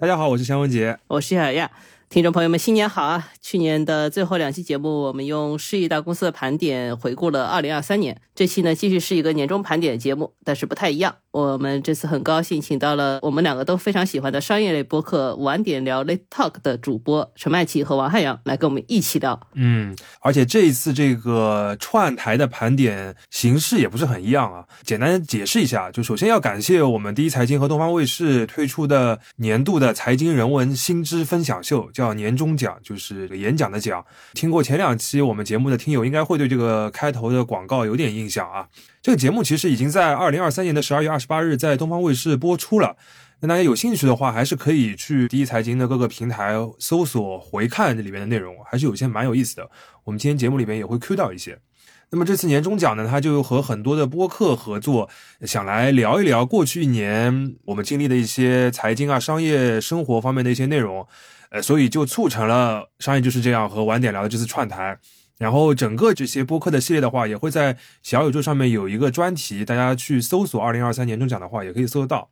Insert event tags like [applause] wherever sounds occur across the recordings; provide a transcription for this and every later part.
大家好，我是祥文杰，我是小亚。听众朋友们，新年好啊！去年的最后两期节目，我们用市亿大公司的盘点回顾了二零二三年。这期呢，继续是一个年终盘点节目，但是不太一样。我们这次很高兴请到了我们两个都非常喜欢的商业类播客晚点聊 Late Talk 的主播陈麦琪和王汉阳来跟我们一起聊。嗯，而且这一次这个串台的盘点形式也不是很一样啊。简单解释一下，就首先要感谢我们第一财经和东方卫视推出的年度的财经人文新知分享秀，叫年终奖，就是演讲的奖。听过前两期我们节目的听友应该会对这个开头的广告有点印象啊。这个节目其实已经在二零二三年的十二月二十八日在东方卫视播出了。那大家有兴趣的话，还是可以去第一财经的各个平台搜索回看这里面的内容，还是有些蛮有意思的。我们今天节目里面也会 Q 到一些。那么这次年终奖呢，他就和很多的播客合作，想来聊一聊过去一年我们经历的一些财经啊、商业生活方面的一些内容。呃，所以就促成了商业就是这样和晚点聊的这次串台。然后整个这些播客的系列的话，也会在小宇宙上面有一个专题，大家去搜索“二零二三年终奖”的话，也可以搜得到。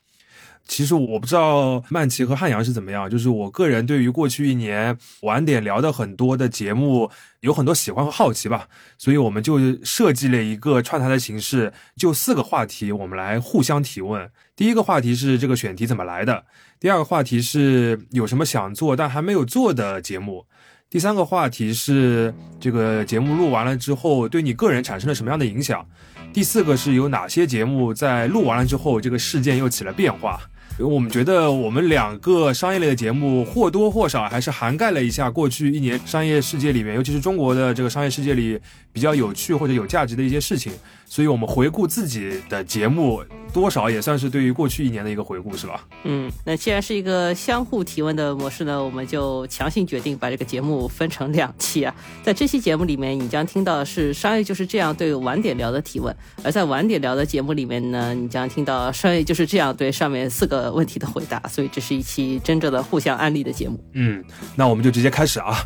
其实我不知道曼奇和汉阳是怎么样，就是我个人对于过去一年晚点聊的很多的节目有很多喜欢和好奇吧，所以我们就设计了一个串台的形式，就四个话题，我们来互相提问。第一个话题是这个选题怎么来的，第二个话题是有什么想做但还没有做的节目。第三个话题是这个节目录完了之后，对你个人产生了什么样的影响？第四个是有哪些节目在录完了之后，这个事件又起了变化？我们觉得我们两个商业类的节目或多或少还是涵盖了一下过去一年商业世界里面，尤其是中国的这个商业世界里比较有趣或者有价值的一些事情。所以，我们回顾自己的节目，多少也算是对于过去一年的一个回顾，是吧？嗯，那既然是一个相互提问的模式呢，我们就强行决定把这个节目分成两期啊。在这期节目里面，你将听到的是商业就是这样对晚点聊的提问；而在晚点聊的节目里面呢，你将听到商业就是这样对上面四个问题的回答。所以，这是一期真正的互相安利的节目。嗯，那我们就直接开始啊。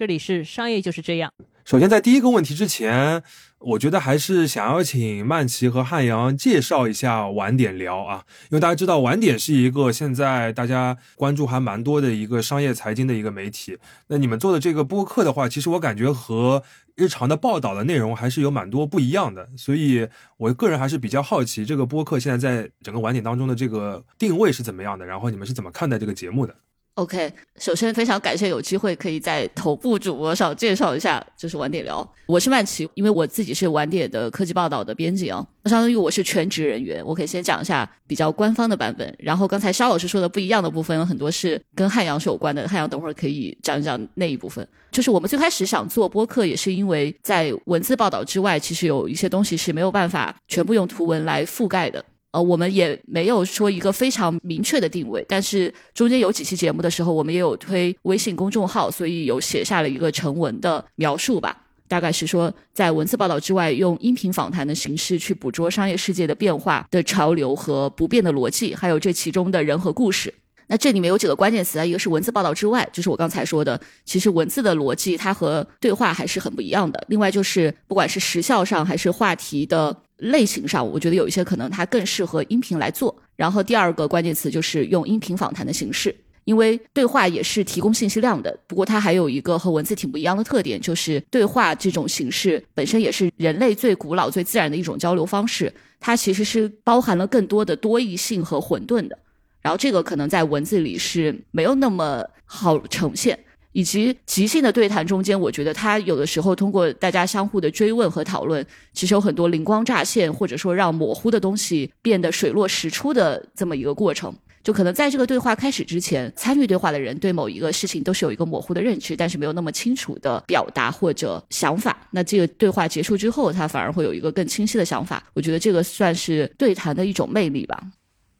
这里是商业就是这样。首先，在第一个问题之前，我觉得还是想要请曼奇和汉阳介绍一下晚点聊啊，因为大家知道晚点是一个现在大家关注还蛮多的一个商业财经的一个媒体。那你们做的这个播客的话，其实我感觉和日常的报道的内容还是有蛮多不一样的，所以我个人还是比较好奇这个播客现在在整个晚点当中的这个定位是怎么样的，然后你们是怎么看待这个节目的？OK，首先非常感谢有机会可以在头部主播上介绍一下，就是晚点聊。我是曼奇，因为我自己是晚点的科技报道的编辑啊，那相当于我是全职人员。我可以先讲一下比较官方的版本，然后刚才肖老师说的不一样的部分有很多是跟汉阳是有关的，汉阳等会儿可以讲一讲那一部分。就是我们最开始想做播客，也是因为在文字报道之外，其实有一些东西是没有办法全部用图文来覆盖的。呃，我们也没有说一个非常明确的定位，但是中间有几期节目的时候，我们也有推微信公众号，所以有写下了一个成文的描述吧。大概是说，在文字报道之外，用音频访谈的形式去捕捉商业世界的变化的潮流和不变的逻辑，还有这其中的人和故事。那这里面有几个关键词啊，一个是文字报道之外，就是我刚才说的，其实文字的逻辑它和对话还是很不一样的。另外就是不管是时效上还是话题的。类型上，我觉得有一些可能它更适合音频来做。然后第二个关键词就是用音频访谈的形式，因为对话也是提供信息量的。不过它还有一个和文字挺不一样的特点，就是对话这种形式本身也是人类最古老、最自然的一种交流方式，它其实是包含了更多的多义性和混沌的。然后这个可能在文字里是没有那么好呈现。以及即兴的对谈中间，我觉得他有的时候通过大家相互的追问和讨论，其实有很多灵光乍现，或者说让模糊的东西变得水落石出的这么一个过程。就可能在这个对话开始之前，参与对话的人对某一个事情都是有一个模糊的认知，但是没有那么清楚的表达或者想法。那这个对话结束之后，他反而会有一个更清晰的想法。我觉得这个算是对谈的一种魅力吧。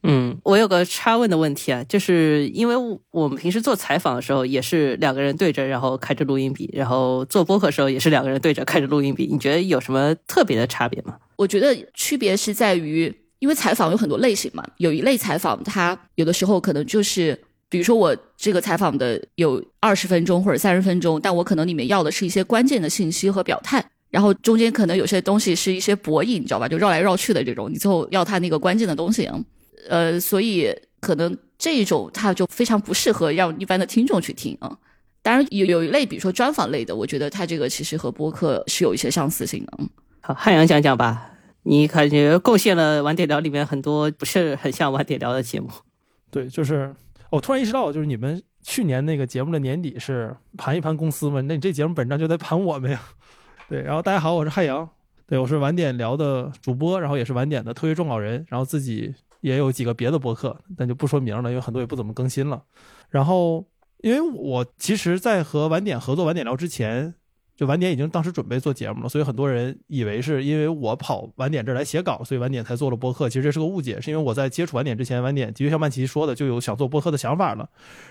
嗯，我有个插问的问题啊，就是因为我们平时做采访的时候也是两个人对着，然后开着录音笔，然后做播客的时候也是两个人对着开着录音笔，你觉得有什么特别的差别吗？我觉得区别是在于，因为采访有很多类型嘛，有一类采访它有的时候可能就是比如说我这个采访的有二十分钟或者三十分钟，但我可能里面要的是一些关键的信息和表态，然后中间可能有些东西是一些博弈，你知道吧？就绕来绕去的这种，你最后要他那个关键的东西，呃，所以可能这种它就非常不适合让一般的听众去听啊。当然有有一类，比如说专访类的，我觉得它这个其实和播客是有一些相似性的。好，汉阳讲讲吧，你感觉贡献了晚点聊里面很多不是很像晚点聊的节目。对，就是我突然意识到，就是你们去年那个节目的年底是盘一盘公司嘛？那你这节目本质上就在盘我们呀。对，然后大家好，我是汉阳，对我是晚点聊的主播，然后也是晚点的特约撰稿人，然后自己也有几个别的播客，但就不说名了，因为很多也不怎么更新了。然后。因为我其实，在和晚点合作晚点聊之前，就晚点已经当时准备做节目了，所以很多人以为是因为我跑晚点这儿来写稿，所以晚点才做了播客。其实这是个误解，是因为我在接触晚点之前，晚点的确像曼奇说的，就有想做播客的想法了。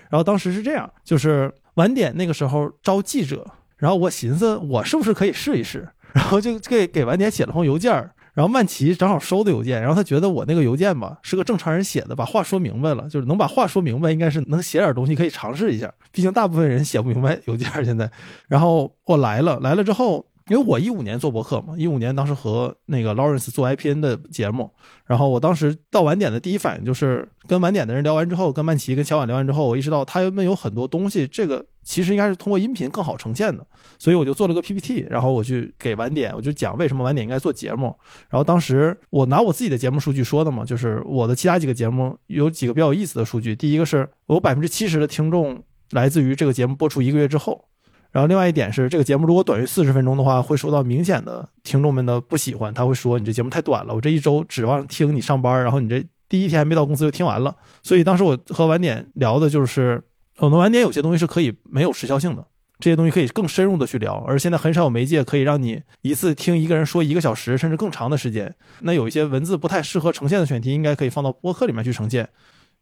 然后当时是这样，就是晚点那个时候招记者，然后我寻思我是不是可以试一试，然后就给给晚点写了封邮件儿。然后曼奇正好收的邮件，然后他觉得我那个邮件吧是个正常人写的，把话说明白了，就是能把话说明白，应该是能写点东西，可以尝试一下。毕竟大部分人写不明白邮件现在。然后我来了，来了之后，因为我一五年做博客嘛，一五年当时和那个 Lawrence 做 IPN 的节目，然后我当时到晚点的第一反应就是跟晚点的人聊完之后，跟曼奇跟小婉聊完之后，我意识到他们有很多东西，这个。其实应该是通过音频更好呈现的，所以我就做了个 PPT，然后我去给晚点，我就讲为什么晚点应该做节目。然后当时我拿我自己的节目数据说的嘛，就是我的其他几个节目有几个比较有意思的数据。第一个是我百分之七十的听众来自于这个节目播出一个月之后，然后另外一点是这个节目如果短于四十分钟的话，会受到明显的听众们的不喜欢，他会说你这节目太短了，我这一周指望听你上班，然后你这第一天还没到公司就听完了。所以当时我和晚点聊的就是。可能晚点有些东西是可以没有时效性的，这些东西可以更深入的去聊，而现在很少有媒介可以让你一次听一个人说一个小时甚至更长的时间。那有一些文字不太适合呈现的选题，应该可以放到播客里面去呈现。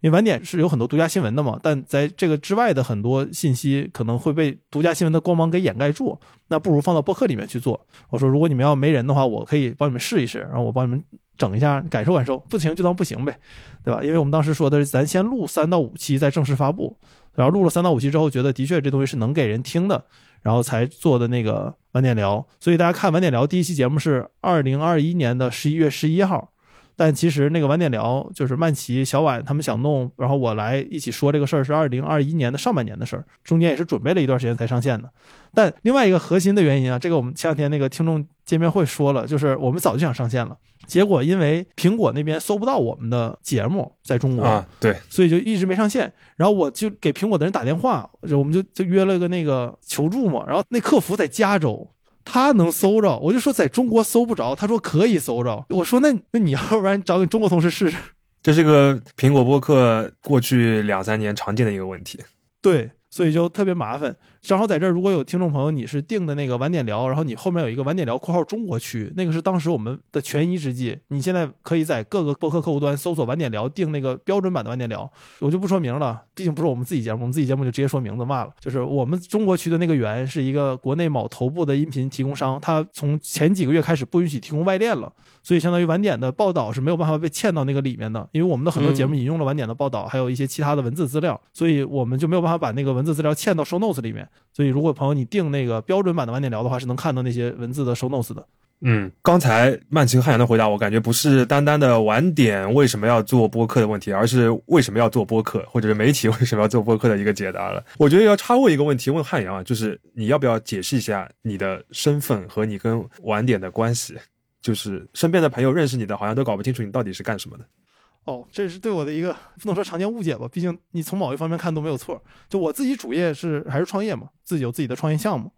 因为晚点是有很多独家新闻的嘛，但在这个之外的很多信息可能会被独家新闻的光芒给掩盖住，那不如放到播客里面去做。我说，如果你们要没人的话，我可以帮你们试一试，然后我帮你们整一下，感受感受，不行就当不行呗，对吧？因为我们当时说的是，咱先录三到五期再正式发布。然后录了三到五期之后，觉得的确这东西是能给人听的，然后才做的那个晚点聊。所以大家看晚点聊第一期节目是二零二一年的十一月十一号，但其实那个晚点聊就是曼奇、小婉他们想弄，然后我来一起说这个事儿是二零二一年的上半年的事儿，中间也是准备了一段时间才上线的。但另外一个核心的原因啊，这个我们前两天那个听众见面会说了，就是我们早就想上线了。结果因为苹果那边搜不到我们的节目在中国啊，对，所以就一直没上线。然后我就给苹果的人打电话，我们就就约了个那个求助嘛。然后那客服在加州，他能搜着，我就说在中国搜不着，他说可以搜着。我说那那你要不然找你中国同事试试。这是个苹果播客过去两三年常见的一个问题。对。所以就特别麻烦。正好在这儿，如果有听众朋友，你是订的那个晚点聊，然后你后面有一个晚点聊（括号中国区），那个是当时我们的权宜之计。你现在可以在各个播客客户端搜索“晚点聊”，订那个标准版的晚点聊。我就不说名了，毕竟不是我们自己节目，我们自己节目就直接说名字骂了。就是我们中国区的那个源是一个国内某头部的音频提供商，他从前几个月开始不允许提供外链了，所以相当于晚点的报道是没有办法被嵌到那个里面的。因为我们的很多节目引用了晚点的报道，还有一些其他的文字资料，所以我们就没有办法把那个文字资料嵌到 show notes 里面。所以，如果朋友你订那个标准版的晚点聊的话，是能看到那些文字的 show notes 的。嗯，刚才曼奇和汉阳的回答，我感觉不是单单的晚点为什么要做播客的问题，而是为什么要做播客，或者是媒体为什么要做播客的一个解答了。我觉得要插问一个问题，问汉阳啊，就是你要不要解释一下你的身份和你跟晚点的关系？就是身边的朋友认识你的，好像都搞不清楚你到底是干什么的。哦，这是对我的一个不能说常见误解吧？毕竟你从某一方面看都没有错。就我自己主业是还是创业嘛，自己有自己的创业项目。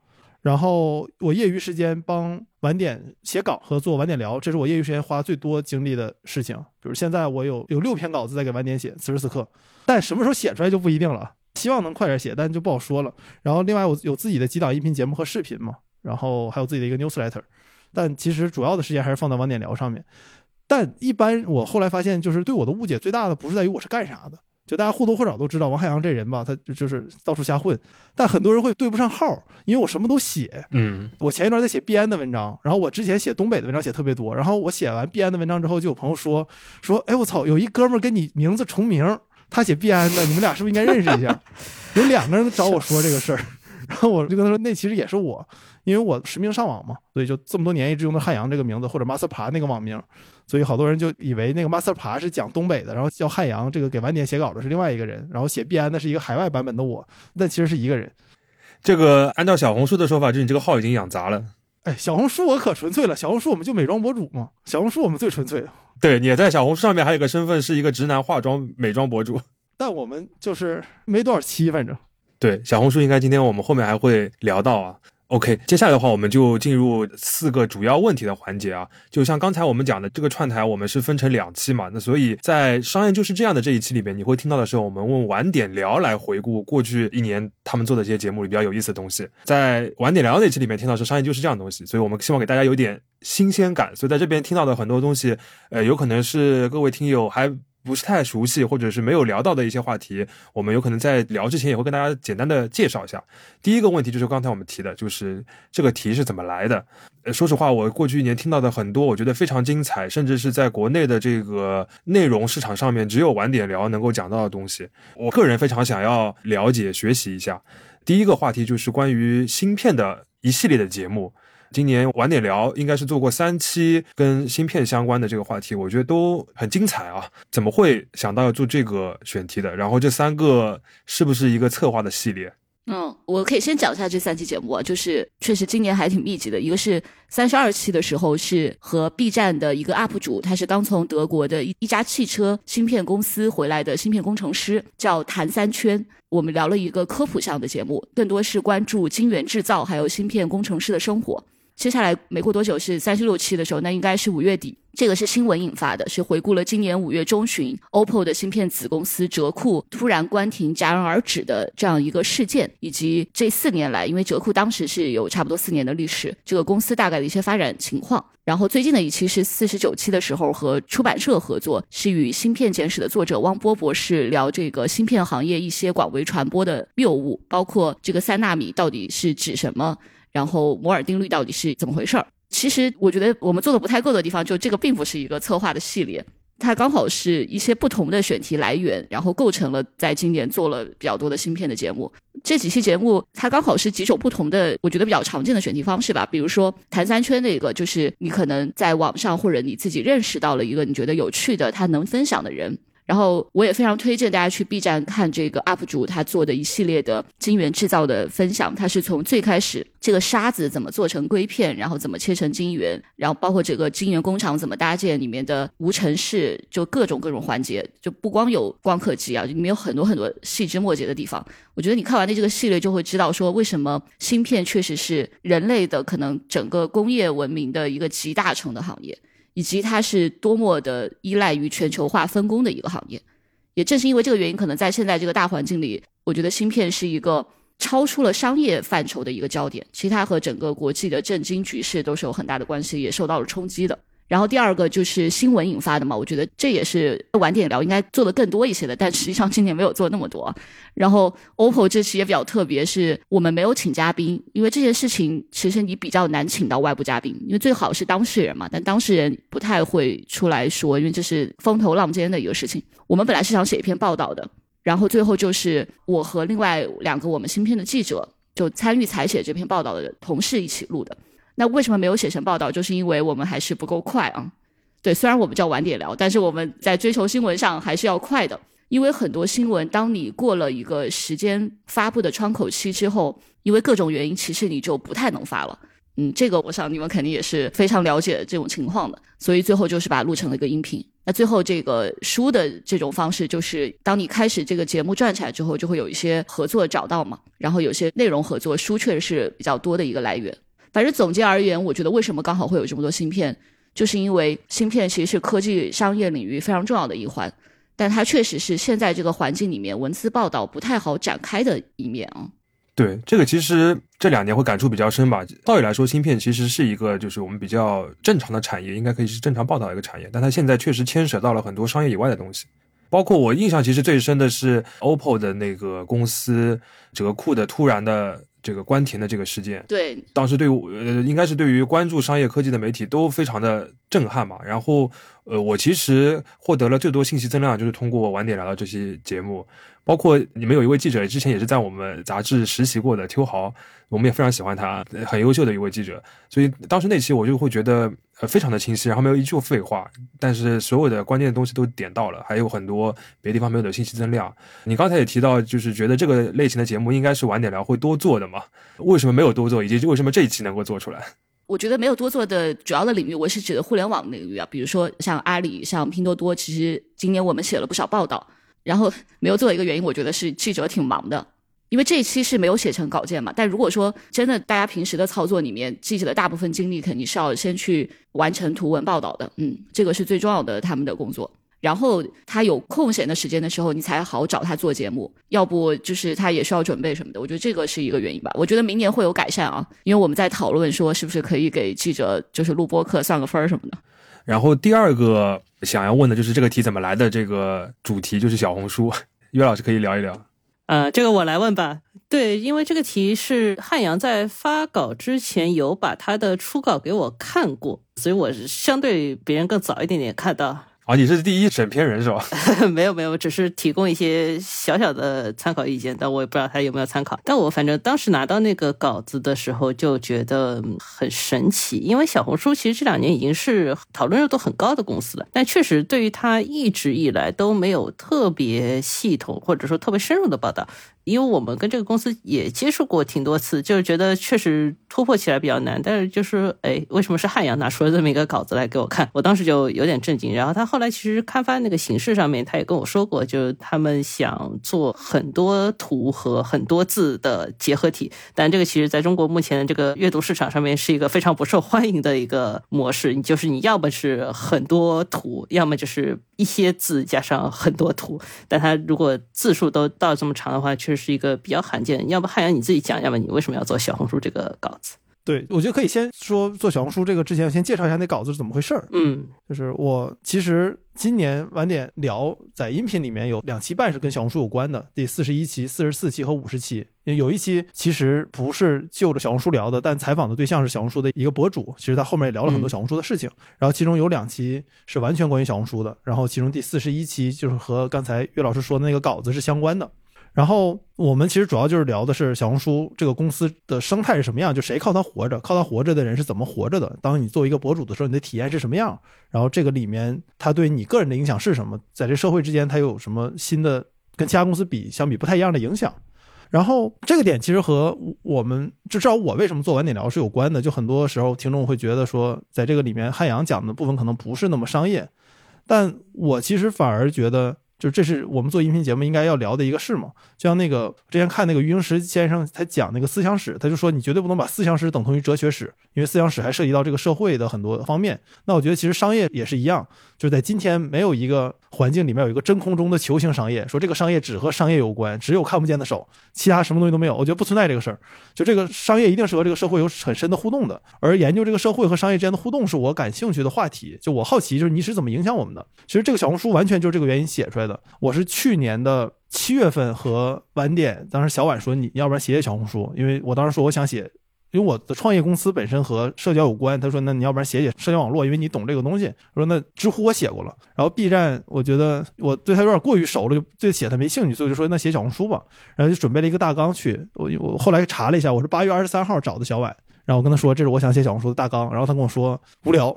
然后我业余时间帮晚点写稿和做晚点聊，这是我业余时间花最多精力的事情。比如现在我有有六篇稿子在给晚点写，此时此刻，但什么时候写出来就不一定了。希望能快点写，但就不好说了。然后另外我有自己的几档音频节目和视频嘛，然后还有自己的一个 newsletter，但其实主要的时间还是放在晚点聊上面。但一般我后来发现，就是对我的误解最大的不是在于我是干啥的，就大家或多或少都知道王海洋这人吧，他就是到处瞎混。但很多人会对不上号，因为我什么都写。嗯，我前一段在写 N 的文章，然后我之前写东北的文章写特别多，然后我写完 N 的文章之后，就有朋友说说，哎我操，有一哥们跟你名字重名，他写币安的，你们俩是不是应该认识一下？[laughs] 有两个人找我说这个事儿，然后我就跟他说，那其实也是我，因为我实名上网嘛，所以就这么多年一直用的汉阳这个名字或者 Master 爬那个网名，所以好多人就以为那个 Master 爬是讲东北的，然后叫汉阳这个给晚点写稿的是另外一个人，然后写币安的是一个海外版本的我，那其实是一个人。这个按照小红书的说法，就是你这个号已经养砸了。哎，小红书我可纯粹了，小红书我们就美妆博主嘛，小红书我们最纯粹。对，你在小红书上面还有个身份是一个直男化妆美妆博主，但我们就是没多少期，反正。对，小红书应该今天我们后面还会聊到啊。OK，接下来的话，我们就进入四个主要问题的环节啊。就像刚才我们讲的，这个串台我们是分成两期嘛，那所以在商业就是这样的这一期里边，你会听到的是我们用晚点聊来回顾过去一年他们做的这些节目里比较有意思的东西。在晚点聊那期里面听到是商业就是这样的东西，所以我们希望给大家有点新鲜感。所以在这边听到的很多东西，呃，有可能是各位听友还。不是太熟悉，或者是没有聊到的一些话题，我们有可能在聊之前也会跟大家简单的介绍一下。第一个问题就是刚才我们提的，就是这个题是怎么来的。呃，说实话，我过去一年听到的很多，我觉得非常精彩，甚至是在国内的这个内容市场上面只有晚点聊能够讲到的东西，我个人非常想要了解学习一下。第一个话题就是关于芯片的一系列的节目。今年晚点聊，应该是做过三期跟芯片相关的这个话题，我觉得都很精彩啊！怎么会想到要做这个选题的？然后这三个是不是一个策划的系列？嗯，我可以先讲一下这三期节目啊，就是确实今年还挺密集的。一个是三十二期的时候，是和 B 站的一个 UP 主，他是刚从德国的一一家汽车芯片公司回来的芯片工程师，叫谭三圈。我们聊了一个科普向的节目，更多是关注晶圆制造还有芯片工程师的生活。接下来没过多久是三十六期的时候，那应该是五月底。这个是新闻引发的，是回顾了今年五月中旬，OPPO 的芯片子公司哲库突然关停、戛然而止的这样一个事件，以及这四年来，因为哲库当时是有差不多四年的历史，这个公司大概的一些发展情况。然后最近的一期是四十九期的时候，和出版社合作，是与《芯片简史》的作者汪波博士聊这个芯片行业一些广为传播的谬误，包括这个三纳米到底是指什么。然后摩尔定律到底是怎么回事儿？其实我觉得我们做的不太够的地方，就这个并不是一个策划的系列，它刚好是一些不同的选题来源，然后构成了在今年做了比较多的芯片的节目。这几期节目它刚好是几种不同的，我觉得比较常见的选题方式吧。比如说谈三圈那个，就是你可能在网上或者你自己认识到了一个你觉得有趣的，他能分享的人。然后我也非常推荐大家去 B 站看这个 UP 主他做的一系列的晶圆制造的分享。他是从最开始这个沙子怎么做成硅片，然后怎么切成晶圆，然后包括整个晶圆工厂怎么搭建，里面的无尘室，就各种各种环节，就不光有光刻机啊，里面有很多很多细枝末节的地方。我觉得你看完的这个系列就会知道，说为什么芯片确实是人类的可能整个工业文明的一个集大成的行业。以及它是多么的依赖于全球化分工的一个行业，也正是因为这个原因，可能在现在这个大环境里，我觉得芯片是一个超出了商业范畴的一个焦点，其实它和整个国际的政经局势都是有很大的关系，也受到了冲击的。然后第二个就是新闻引发的嘛，我觉得这也是晚点聊应该做的更多一些的，但实际上今年没有做那么多。然后 OPPO 这期也比较特别，是我们没有请嘉宾，因为这件事情其实你比较难请到外部嘉宾，因为最好是当事人嘛，但当事人不太会出来说，因为这是风头浪尖的一个事情。我们本来是想写一篇报道的，然后最后就是我和另外两个我们芯片的记者，就参与采写这篇报道的同事一起录的。那为什么没有写成报道？就是因为我们还是不够快啊。对，虽然我们叫晚点聊，但是我们在追求新闻上还是要快的。因为很多新闻，当你过了一个时间发布的窗口期之后，因为各种原因，其实你就不太能发了。嗯，这个我想你们肯定也是非常了解这种情况的。所以最后就是把它录成了一个音频。那最后这个书的这种方式，就是当你开始这个节目转起来之后，就会有一些合作找到嘛，然后有些内容合作，书确实是比较多的一个来源。反正总结而言，我觉得为什么刚好会有这么多芯片，就是因为芯片其实是科技商业领域非常重要的一环，但它确实是现在这个环境里面文字报道不太好展开的一面啊。对，这个其实这两年会感触比较深吧。道理来说，芯片其实是一个就是我们比较正常的产业，应该可以是正常报道的一个产业，但它现在确实牵扯到了很多商业以外的东西，包括我印象其实最深的是 OPPO 的那个公司折库的突然的。这个关停的这个事件，对，当时对呃，应该是对于关注商业科技的媒体都非常的震撼嘛。然后，呃，我其实获得了最多信息增量，就是通过晚点聊的这期节目，包括你们有一位记者，之前也是在我们杂志实习过的邱豪，我们也非常喜欢他，很优秀的一位记者，所以当时那期我就会觉得呃非常的清晰，然后没有一句废话，但是所有的关键的东西都点到了，还有很多别的地方没有的信息增量。你刚才也提到，就是觉得这个类型的节目应该是晚点聊会多做的嘛？为什么没有多做，以及为什么这一期能够做出来？我觉得没有多做的主要的领域，我是指的互联网领域啊，比如说像阿里、像拼多多，其实今年我们写了不少报道，然后没有做一个原因，我觉得是记者挺忙的，因为这一期是没有写成稿件嘛。但如果说真的大家平时的操作里面，记者的大部分精力肯定是要先去完成图文报道的，嗯，这个是最重要的他们的工作。然后他有空闲的时间的时候，你才好找他做节目。要不就是他也需要准备什么的。我觉得这个是一个原因吧。我觉得明年会有改善啊，因为我们在讨论说是不是可以给记者就是录播课算个分儿什么的。然后第二个想要问的就是这个题怎么来的？这个主题就是小红书，[laughs] 岳老师可以聊一聊。呃，这个我来问吧。对，因为这个题是汉阳在发稿之前有把他的初稿给我看过，所以我相对别人更早一点点看到。啊，你是第一审片人是吧？[laughs] 没有没有，只是提供一些小小的参考意见，但我也不知道他有没有参考。但我反正当时拿到那个稿子的时候就觉得很神奇，因为小红书其实这两年已经是讨论热度很高的公司了，但确实对于它一直以来都没有特别系统或者说特别深入的报道。因为我们跟这个公司也接触过挺多次，就是觉得确实突破起来比较难。但是就是，哎，为什么是汉阳拿出了这么一个稿子来给我看？我当时就有点震惊。然后他后来其实刊发那个形式上面，他也跟我说过，就是他们想做很多图和很多字的结合体。但这个其实在中国目前的这个阅读市场上面是一个非常不受欢迎的一个模式。你就是你要么是很多图，要么就是一些字加上很多图。但它如果字数都到这么长的话，确实。是一个比较罕见，要不汉阳你自己讲，要不你为什么要做小红书这个稿子？对，我觉得可以先说做小红书这个之前，先介绍一下那稿子是怎么回事儿。嗯，就是我其实今年晚点聊，在音频里面有两期半是跟小红书有关的，第四十一期、四十四期和五十期。有一期其实不是就着小红书聊的，但采访的对象是小红书的一个博主，其实他后面也聊了很多小红书的事情。然后其中有两期是完全关于小红书的，然后其中第四十一期就是和刚才岳老师说的那个稿子是相关的。然后我们其实主要就是聊的是小红书这个公司的生态是什么样，就谁靠它活着，靠它活着的人是怎么活着的。当你作为一个博主的时候，你的体验是什么样？然后这个里面它对你个人的影响是什么？在这社会之间，它有什么新的跟其他公司比相比不太一样的影响？然后这个点其实和我们至少我为什么做晚点聊是有关的。就很多时候听众会觉得说，在这个里面汉阳讲的部分可能不是那么商业，但我其实反而觉得。就这是我们做音频节目应该要聊的一个事嘛？就像那个之前看那个余英时先生他讲那个思想史，他就说你绝对不能把思想史等同于哲学史，因为思想史还涉及到这个社会的很多方面。那我觉得其实商业也是一样，就是在今天没有一个环境里面有一个真空中的球形商业，说这个商业只和商业有关，只有看不见的手，其他什么东西都没有。我觉得不存在这个事儿。就这个商业一定是和这个社会有很深的互动的，而研究这个社会和商业之间的互动是我感兴趣的话题。就我好奇，就是你是怎么影响我们的？其实这个小红书完全就是这个原因写出来的。我是去年的七月份和晚点，当时小婉说你要不然写写小红书，因为我当时说我想写，因为我的创业公司本身和社交有关。他说那你要不然写写社交网络，因为你懂这个东西。我说那知乎我写过了，然后 B 站我觉得我对他有点过于熟了，就对写他没兴趣，所以就说那写小红书吧。然后就准备了一个大纲去，我我后来查了一下，我是八月二十三号找的小婉。然后我跟他说，这是我想写小红书的大纲。然后他跟我说无聊，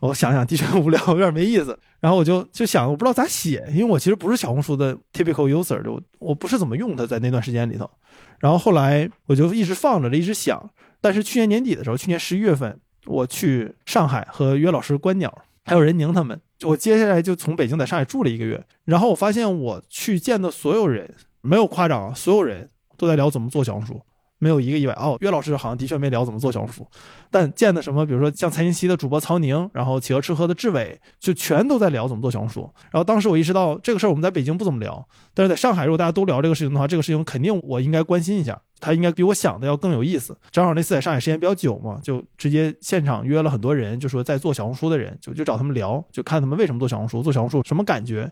我想想的确无聊，有点没意思。然后我就就想，我不知道咋写，因为我其实不是小红书的 typical user，就我不是怎么用它在那段时间里头。然后后来我就一直放着，一直想。但是去年年底的时候，去年十一月份，我去上海和约老师观鸟，还有任宁他们，我接下来就从北京在上海住了一个月。然后我发现我去见的所有人，没有夸张，所有人都在聊怎么做小红书。没有一个意外哦，岳老师好像的确没聊怎么做小红书，但见的什么，比如说像财经系的主播曹宁，然后企鹅吃喝的志伟，就全都在聊怎么做小红书。然后当时我意识到这个事儿我们在北京不怎么聊，但是在上海如果大家都聊这个事情的话，这个事情肯定我应该关心一下，他应该比我想的要更有意思。正好那次在上海时间比较久嘛，就直接现场约了很多人，就说在做小红书的人，就就找他们聊，就看他们为什么做小红书，做小红书什么感觉。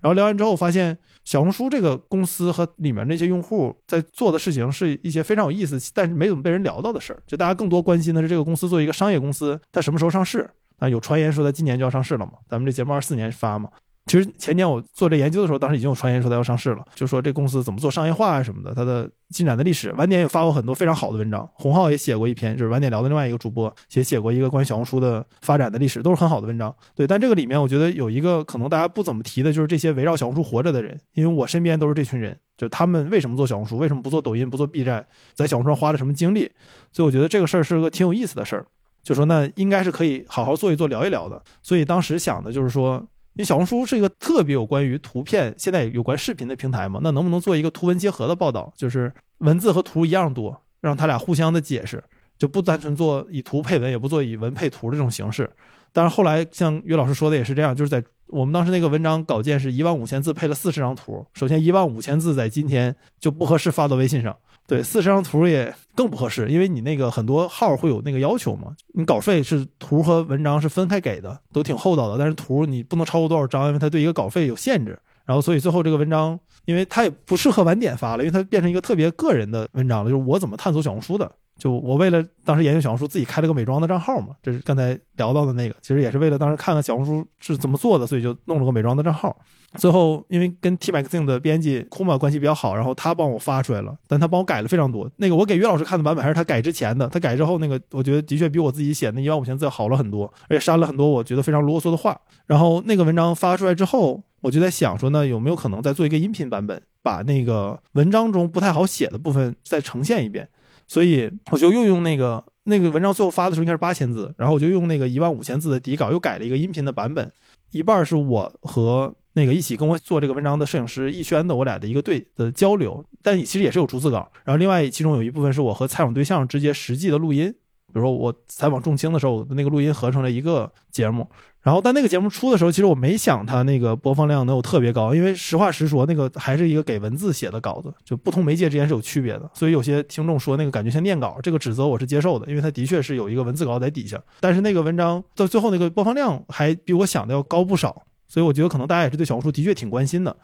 然后聊完之后，发现小红书这个公司和里面那些用户在做的事情是一些非常有意思，但是没怎么被人聊到的事儿。就大家更多关心的是这个公司作为一个商业公司，它什么时候上市？啊，有传言说它今年就要上市了嘛。咱们这节目二四年发嘛。其实前年我做这研究的时候，当时已经有传言说它要上市了，就说这公司怎么做商业化啊什么的，它的进展的历史。晚点也发过很多非常好的文章，洪浩也写过一篇，就是晚点聊的另外一个主播也写过一个关于小红书的发展的历史，都是很好的文章。对，但这个里面我觉得有一个可能大家不怎么提的，就是这些围绕小红书活着的人，因为我身边都是这群人，就他们为什么做小红书，为什么不做抖音，不做 B 站，在小红书上花了什么精力，所以我觉得这个事儿是个挺有意思的事儿，就说那应该是可以好好做一做，聊一聊的。所以当时想的就是说。因为小红书是一个特别有关于图片，现在有关视频的平台嘛，那能不能做一个图文结合的报道，就是文字和图一样多，让他俩互相的解释，就不单纯做以图配文，也不做以文配图的这种形式。但是后来像于老师说的也是这样，就是在我们当时那个文章稿件是一万五千字配了四十张图，首先一万五千字在今天就不合适发到微信上。对，四十张图也更不合适，因为你那个很多号会有那个要求嘛。你稿费是图和文章是分开给的，都挺厚道的。但是图你不能超过多少张，因为它对一个稿费有限制。然后所以最后这个文章，因为它也不适合晚点发了，因为它变成一个特别个人的文章了，就是我怎么探索小红书的。就我为了当时研究小红书，自己开了个美妆的账号嘛，这是刚才聊到的那个，其实也是为了当时看看小红书是怎么做的，所以就弄了个美妆的账号。最后，因为跟 T Magazine 的编辑库玛关系比较好，然后他帮我发出来了，但他帮我改了非常多。那个我给于老师看的版本还是他改之前的，他改之后那个我觉得的确比我自己写那一万五千字好了很多，而且删了很多我觉得非常啰嗦的话。然后那个文章发出来之后，我就在想说，那有没有可能再做一个音频版本，把那个文章中不太好写的部分再呈现一遍？所以我就又用那个那个文章最后发的时候应该是八千字，然后我就用那个一万五千字的底稿又改了一个音频的版本，一半是我和。那个一起跟我做这个文章的摄影师逸轩的，我俩的一个对的交流，但其实也是有逐字稿。然后另外其中有一部分是我和采访对象直接实际的录音，比如说我采访仲青的时候，那个录音合成了一个节目。然后但那个节目出的时候，其实我没想它那个播放量能有特别高，因为实话实说，那个还是一个给文字写的稿子，就不同媒介之间是有区别的。所以有些听众说那个感觉像念稿，这个指责我是接受的，因为它的确是有一个文字稿在底下。但是那个文章到最后那个播放量还比我想的要高不少。所以我觉得可能大家也是对小红书的确挺关心的，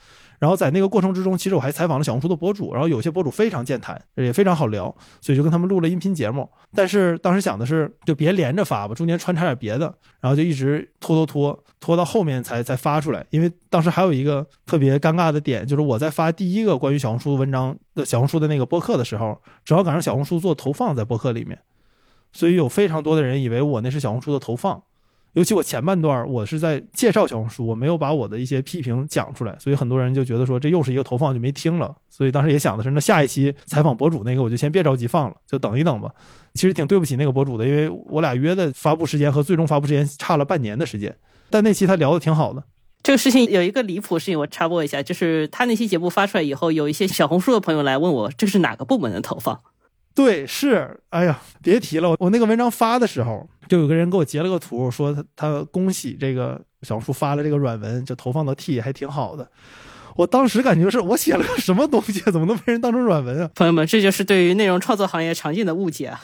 然后在那个过程之中，其实我还采访了小红书的博主，然后有些博主非常健谈，也非常好聊，所以就跟他们录了音频节目。但是当时想的是，就别连着发吧，中间穿插点别的，然后就一直拖拖拖拖到后面才才发出来。因为当时还有一个特别尴尬的点，就是我在发第一个关于小红书文章的小红书的那个播客的时候，正好赶上小红书做投放在播客里面，所以有非常多的人以为我那是小红书的投放。尤其我前半段我是在介绍小红书，我没有把我的一些批评讲出来，所以很多人就觉得说这又是一个投放，就没听了。所以当时也想的是，那下一期采访博主那个我就先别着急放了，就等一等吧。其实挺对不起那个博主的，因为我俩约的发布时间和最终发布时间差了半年的时间。但那期他聊的挺好的。这个事情有一个离谱事情，我插播一下，就是他那期节目发出来以后，有一些小红书的朋友来问我，这是哪个部门的投放？对，是，哎呀，别提了，我那个文章发的时候。就有个人给我截了个图，说他他恭喜这个小红书发了这个软文，就投放到 T 还挺好的。我当时感觉是我写了个什么东西，怎么能被人当成软文啊？朋友们，这就是对于内容创作行业常见的误解啊！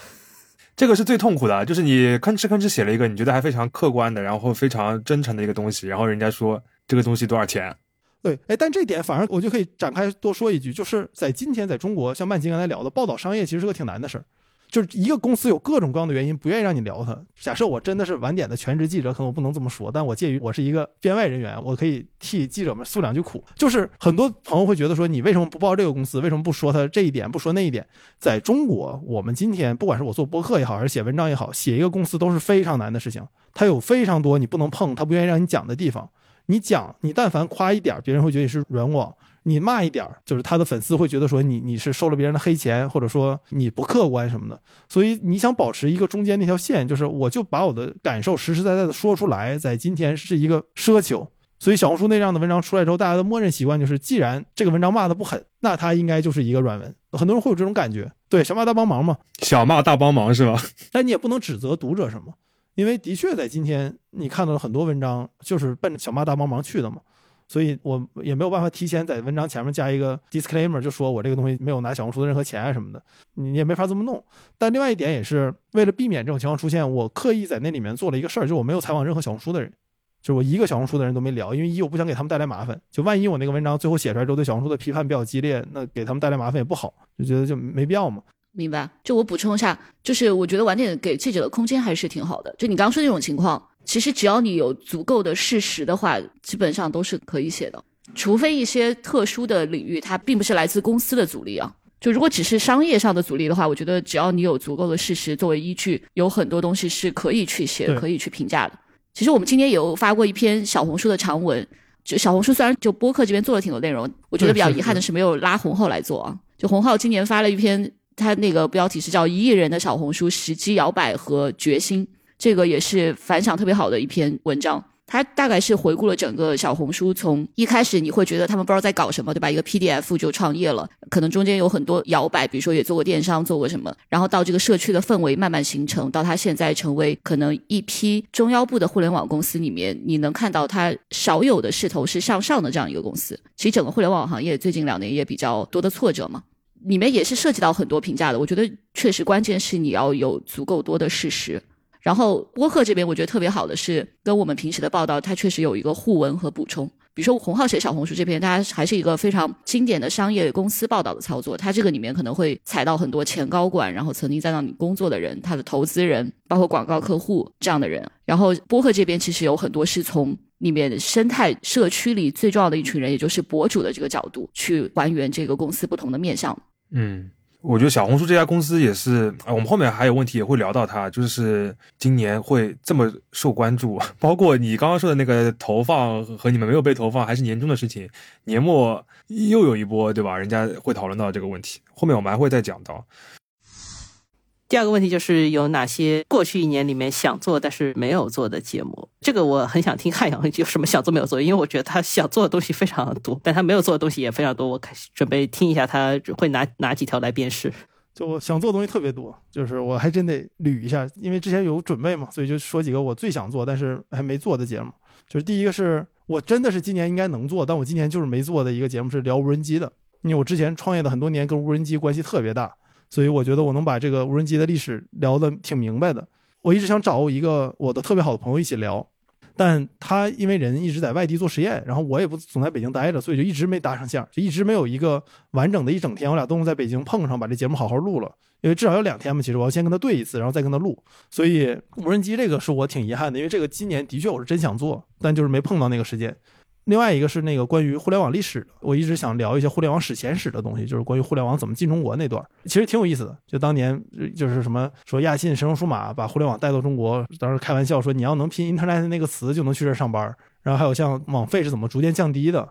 这个是最痛苦的，就是你吭哧吭哧写了一个你觉得还非常客观的，然后非常真诚的一个东西，然后人家说这个东西多少钱？对，哎，但这点反而我就可以展开多说一句，就是在今天在中国，像曼吉刚才聊的，报道商业其实是个挺难的事儿。就是一个公司有各种各样的原因不愿意让你聊它。假设我真的是晚点的全职记者，可能我不能这么说，但我介于我是一个编外人员，我可以替记者们诉两句苦。就是很多朋友会觉得说，你为什么不报这个公司？为什么不说他这一点，不说那一点？在中国，我们今天不管是我做博客也好，还是写文章也好，写一个公司都是非常难的事情。它有非常多你不能碰，他不愿意让你讲的地方。你讲，你但凡夸一点，别人会觉得你是软广。你骂一点儿，就是他的粉丝会觉得说你你是收了别人的黑钱，或者说你不客观什么的。所以你想保持一个中间那条线，就是我就把我的感受实实在在的说出来，在今天是一个奢求。所以小红书那样的文章出来之后，大家的默认习惯就是，既然这个文章骂的不狠，那它应该就是一个软文。很多人会有这种感觉，对小骂大帮忙嘛，小骂大帮忙是吧？[laughs] 但你也不能指责读者什么，因为的确在今天你看到了很多文章就是奔着小妈大帮忙去的嘛。所以我也没有办法提前在文章前面加一个 disclaimer，就说我这个东西没有拿小红书的任何钱啊什么的，你也没法这么弄。但另外一点也是为了避免这种情况出现，我刻意在那里面做了一个事儿，就是我没有采访任何小红书的人，就是我一个小红书的人都没聊，因为一我不想给他们带来麻烦，就万一我那个文章最后写出来之后对小红书的批判比较激烈，那给他们带来麻烦也不好，就觉得就没必要嘛。明白，就我补充一下，就是我觉得晚点给记者的空间还是挺好的。就你刚刚说那种情况，其实只要你有足够的事实的话，基本上都是可以写的，除非一些特殊的领域，它并不是来自公司的阻力啊。就如果只是商业上的阻力的话，我觉得只要你有足够的事实作为依据，有很多东西是可以去写、可以去评价的。其实我们今天也有发过一篇小红书的长文，就小红书虽然就播客这边做了挺多内容，我觉得比较遗憾的是没有拉洪浩来做啊。就洪浩今年发了一篇，他那个标题是叫《一亿人的小红书时机摇摆和决心》，这个也是反响特别好的一篇文章。它大概是回顾了整个小红书从一开始你会觉得他们不知道在搞什么，对吧？一个 PDF 就创业了，可能中间有很多摇摆，比如说也做过电商，做过什么，然后到这个社区的氛围慢慢形成，到它现在成为可能一批中腰部的互联网公司里面，你能看到它少有的势头是向上的这样一个公司。其实整个互联网行业最近两年也比较多的挫折嘛，里面也是涉及到很多评价的。我觉得确实关键是你要有足够多的事实。然后播客这边我觉得特别好的是，跟我们平时的报道，它确实有一个互文和补充。比如说洪浩写小红书这篇，它还是一个非常经典的商业公司报道的操作，它这个里面可能会踩到很多前高管，然后曾经在那里工作的人，他的投资人，包括广告客户这样的人。然后播客这边其实有很多是从里面生态社区里最重要的一群人，也就是博主的这个角度去还原这个公司不同的面向。嗯，我觉得小红书这家公司也是，我们后面还有问题也会聊到它，就是今年会这么受关注，[laughs] 包括你刚刚说的那个投放和你们没有被投放，还是年终的事情，年末又有一波，对吧？人家会讨论到这个问题，后面我们还会再讲到。第二个问题就是有哪些过去一年里面想做但是没有做的节目？这个我很想听汉阳有什么想做没有做，因为我觉得他想做的东西非常多，但他没有做的东西也非常多。我开始准备听一下他会拿哪几条来辨识。就我想做的东西特别多，就是我还真得捋一下，因为之前有准备嘛，所以就说几个我最想做但是还没做的节目。就是第一个是我真的是今年应该能做，但我今年就是没做的一个节目是聊无人机的，因为我之前创业的很多年跟无人机关系特别大，所以我觉得我能把这个无人机的历史聊得挺明白的。我一直想找一个我的特别好的朋友一起聊，但他因为人一直在外地做实验，然后我也不总在北京待着，所以就一直没搭上线儿，就一直没有一个完整的一整天，我俩都能在北京碰上，把这节目好好录了。因为至少要两天嘛，其实我要先跟他对一次，然后再跟他录。所以无人机这个是我挺遗憾的，因为这个今年的确我是真想做，但就是没碰到那个时间。另外一个是那个关于互联网历史，我一直想聊一些互联网史前史的东西，就是关于互联网怎么进中国那段，其实挺有意思的。就当年就是什么说亚信、神龙数码把互联网带到中国，当时开玩笑说你要能拼 internet 那个词就能去这上班。然后还有像网费是怎么逐渐降低的，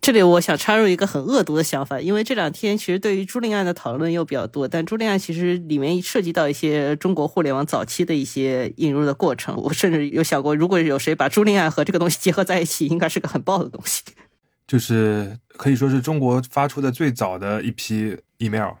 这里我想插入一个很恶毒的想法，因为这两天其实对于朱令案的讨论又比较多，但朱令案其实里面涉及到一些中国互联网早期的一些引入的过程。我甚至有想过，如果有谁把朱令案和这个东西结合在一起，应该是个很爆的东西。[laughs] 就是可以说是中国发出的最早的一批 email。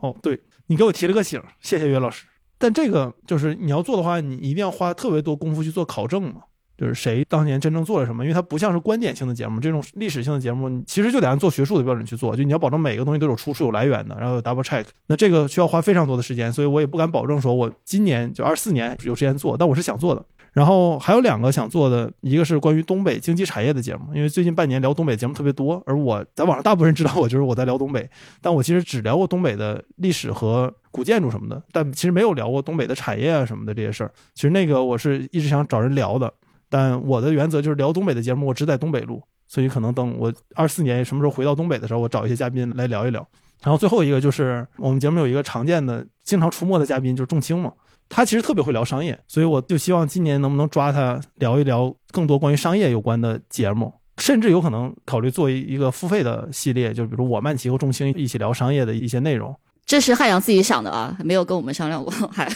哦，对你给我提了个醒，谢谢岳老师。但这个就是你要做的话，你一定要花特别多功夫去做考证嘛。就是谁当年真正做了什么，因为它不像是观点性的节目，这种历史性的节目，你其实就得按做学术的标准去做，就你要保证每个东西都有出处、有来源的，然后有 double check。那这个需要花非常多的时间，所以我也不敢保证说我今年就二四年有时间做，但我是想做的。然后还有两个想做的，一个是关于东北经济产业的节目，因为最近半年聊东北节目特别多，而我在网上大部分人知道我就是我在聊东北，但我其实只聊过东北的历史和古建筑什么的，但其实没有聊过东北的产业啊什么的这些事儿。其实那个我是一直想找人聊的，但我的原则就是聊东北的节目，我只在东北录，所以可能等我二四年什么时候回到东北的时候，我找一些嘉宾来聊一聊。然后最后一个就是我们节目有一个常见的、经常出没的嘉宾，就是仲青嘛。他其实特别会聊商业，所以我就希望今年能不能抓他聊一聊更多关于商业有关的节目，甚至有可能考虑做一个付费的系列，就比如我曼奇和仲青一起聊商业的一些内容。这是汉阳自己想的啊，没有跟我们商量过，还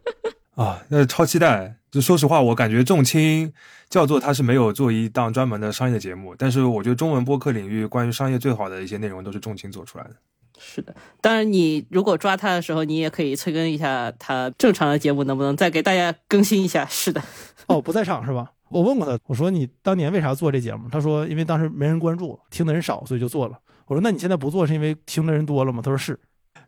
[laughs] 啊，那超期待！就说实话，我感觉重青叫做他是没有做一档专门的商业的节目，但是我觉得中文播客领域关于商业最好的一些内容都是重青做出来的。是的，当然你如果抓他的时候，你也可以催更一下他正常的节目，能不能再给大家更新一下？是的，哦，不在场是吧？我问过他，我说你当年为啥做这节目？他说因为当时没人关注，听的人少，所以就做了。我说那你现在不做是因为听的人多了吗？他说是。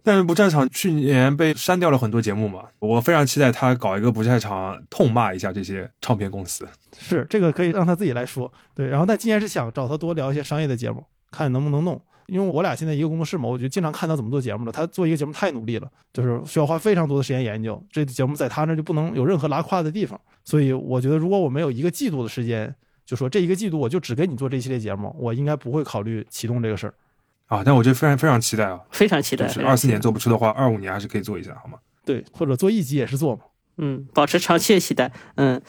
但是不在场去年被删掉了很多节目嘛，我非常期待他搞一个不在场痛骂一下这些唱片公司。是这个可以让他自己来说。对，然后但今年是想找他多聊一些商业的节目，看能不能弄。因为我俩现在一个工作室嘛，我就经常看他怎么做节目的。他做一个节目太努力了，就是需要花非常多的时间研究。这节目在他那就不能有任何拉胯的地方。所以我觉得，如果我没有一个季度的时间，就说这一个季度我就只给你做这一系列节目，我应该不会考虑启动这个事儿。啊，但我觉得非常非常期待啊，非常期待。就是二四年做不出的话，二五年还是可以做一下，好吗？对，或者做一集也是做嘛。嗯，保持长期的期待。嗯，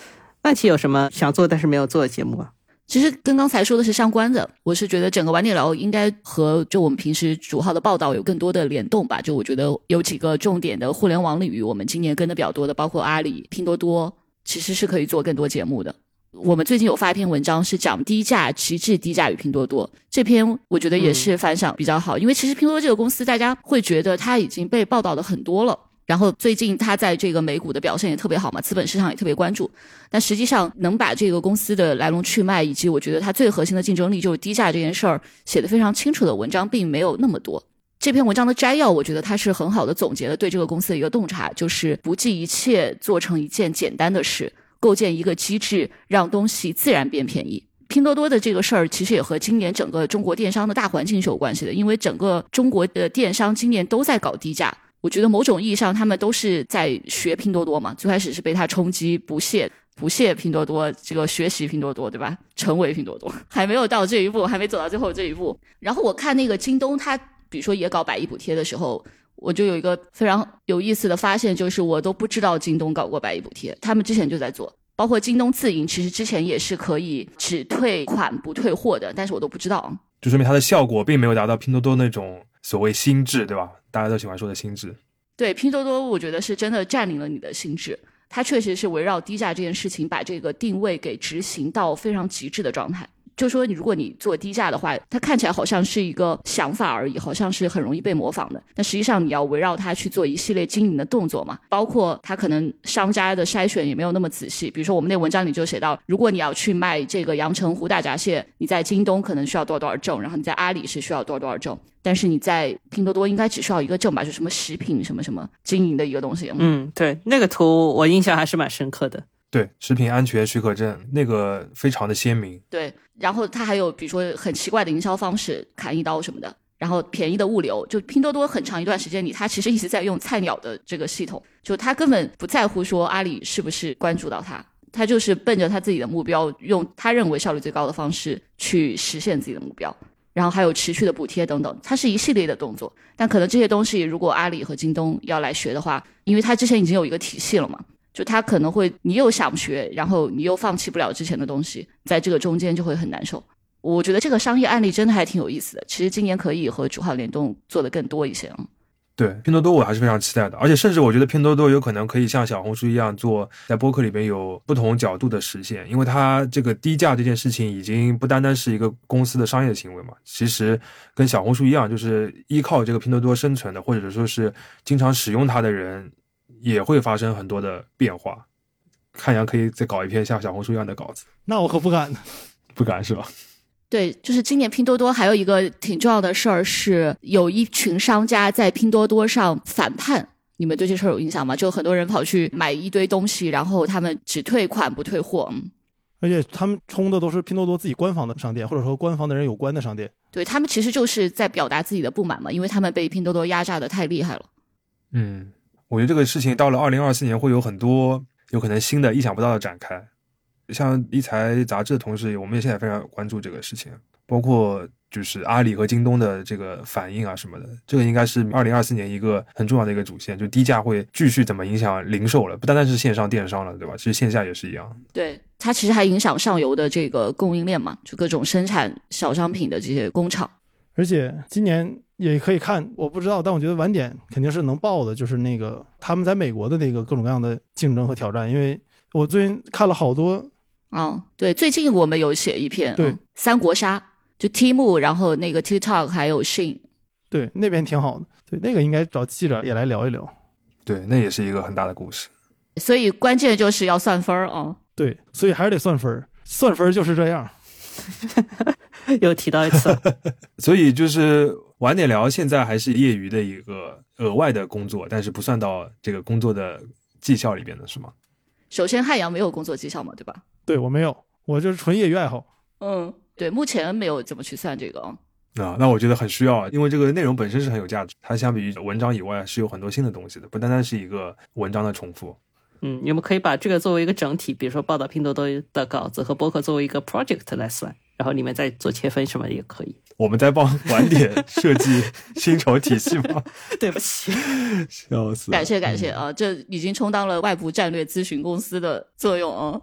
万琪有什么想做但是没有做的节目啊？其实跟刚才说的是相关的，我是觉得整个晚点聊应该和就我们平时主号的报道有更多的联动吧。就我觉得有几个重点的互联网领域，我们今年跟的比较多的，包括阿里、拼多多，其实是可以做更多节目的。我们最近有发一篇文章，是讲低价极致低价与拼多多。这篇我觉得也是反响比较好，因为其实拼多多这个公司，大家会觉得它已经被报道的很多了。然后最近它在这个美股的表现也特别好嘛，资本市场也特别关注。但实际上能把这个公司的来龙去脉，以及我觉得它最核心的竞争力就是低价这件事儿写的非常清楚的文章，并没有那么多。这篇文章的摘要，我觉得它是很好的总结了对这个公司的一个洞察，就是不计一切做成一件简单的事，构建一个机制，让东西自然变便宜。拼多多的这个事儿，其实也和今年整个中国电商的大环境是有关系的，因为整个中国的电商今年都在搞低价。我觉得某种意义上，他们都是在学拼多多嘛。最开始是被它冲击，不屑不屑拼多多，这个学习拼多多，对吧？成为拼多多，[laughs] 还没有到这一步，还没走到最后这一步。然后我看那个京东，它比如说也搞百亿补贴的时候，我就有一个非常有意思的发现，就是我都不知道京东搞过百亿补贴，他们之前就在做。包括京东自营，其实之前也是可以只退款不退货的，但是我都不知道。就说明它的效果并没有达到拼多多那种所谓心智，对吧？大家都喜欢说的心智。对拼多多，我觉得是真的占领了你的心智。它确实是围绕低价这件事情，把这个定位给执行到非常极致的状态。就说你如果你做低价的话，它看起来好像是一个想法而已，好像是很容易被模仿的。但实际上你要围绕它去做一系列经营的动作嘛，包括它可能商家的筛选也没有那么仔细。比如说我们那文章里就写到，如果你要去卖这个阳澄湖大闸蟹，你在京东可能需要多少多少证，然后你在阿里是需要多少多少证，但是你在拼多多应该只需要一个证吧，就什么食品什么什么经营的一个东西。嗯，对，那个图我印象还是蛮深刻的。对，食品安全许可证那个非常的鲜明。对，然后它还有比如说很奇怪的营销方式，砍一刀什么的，然后便宜的物流，就拼多多很长一段时间里，它其实一直在用菜鸟的这个系统，就它根本不在乎说阿里是不是关注到它，它就是奔着它自己的目标，用他认为效率最高的方式去实现自己的目标，然后还有持续的补贴等等，它是一系列的动作。但可能这些东西如果阿里和京东要来学的话，因为它之前已经有一个体系了嘛。就他可能会，你又想学，然后你又放弃不了之前的东西，在这个中间就会很难受。我觉得这个商业案例真的还挺有意思的。其实今年可以和主号联动做的更多一些啊。对，拼多多我还是非常期待的，而且甚至我觉得拼多多有可能可以像小红书一样做，在播客里边有不同角度的实现，因为它这个低价这件事情已经不单单是一个公司的商业行为嘛，其实跟小红书一样，就是依靠这个拼多多生存的，或者说是经常使用它的人。也会发生很多的变化，看阳可以再搞一篇像小红书一样的稿子。那我可不敢，[laughs] 不敢是吧？对，就是今年拼多多还有一个挺重要的事儿，是有一群商家在拼多多上反叛。你们对这事儿有印象吗？就很多人跑去买一堆东西，然后他们只退款不退货。嗯，而且他们充的都是拼多多自己官方的商店，或者说官方的人有关的商店。对他们其实就是在表达自己的不满嘛，因为他们被拼多多压榨的太厉害了。嗯。我觉得这个事情到了二零二四年会有很多有可能新的、意想不到的展开。像一财杂志的同事，我们也现在非常关注这个事情，包括就是阿里和京东的这个反应啊什么的。这个应该是二零二四年一个很重要的一个主线，就低价会继续怎么影响零售了，不单单是线上电商了，对吧？其实线下也是一样。对，它其实还影响上游的这个供应链嘛，就各种生产小商品的这些工厂。而且今年。也可以看，我不知道，但我觉得晚点肯定是能报的，就是那个他们在美国的那个各种各样的竞争和挑战。因为我最近看了好多，嗯，对，最近我们有写一篇，对，三国杀，就 T.M. 然后那个 TikTok 还有 Shin，对，那边挺好的，对，那个应该找记者也来聊一聊，对，那也是一个很大的故事。所以关键就是要算分儿啊，对，所以还是得算分儿，算分儿就是这样。[laughs] 又提到一次，[laughs] 所以就是晚点聊。现在还是业余的一个额外的工作，但是不算到这个工作的绩效里边的是吗？首先，汉阳没有工作绩效嘛，对吧？对我没有，我就是纯业余爱好。嗯，对，目前没有怎么去算这个。啊，那我觉得很需要啊，因为这个内容本身是很有价值，它相比于文章以外是有很多新的东西的，不单单是一个文章的重复。嗯，你们可以把这个作为一个整体，比如说报道拼多多的稿子和博客作为一个 project 来算，然后你们再做切分什么也可以。我们在帮晚点设计薪酬体系吗？[laughs] 对不起，笑死！感谢感谢啊，这已经充当了外部战略咨询公司的作用啊。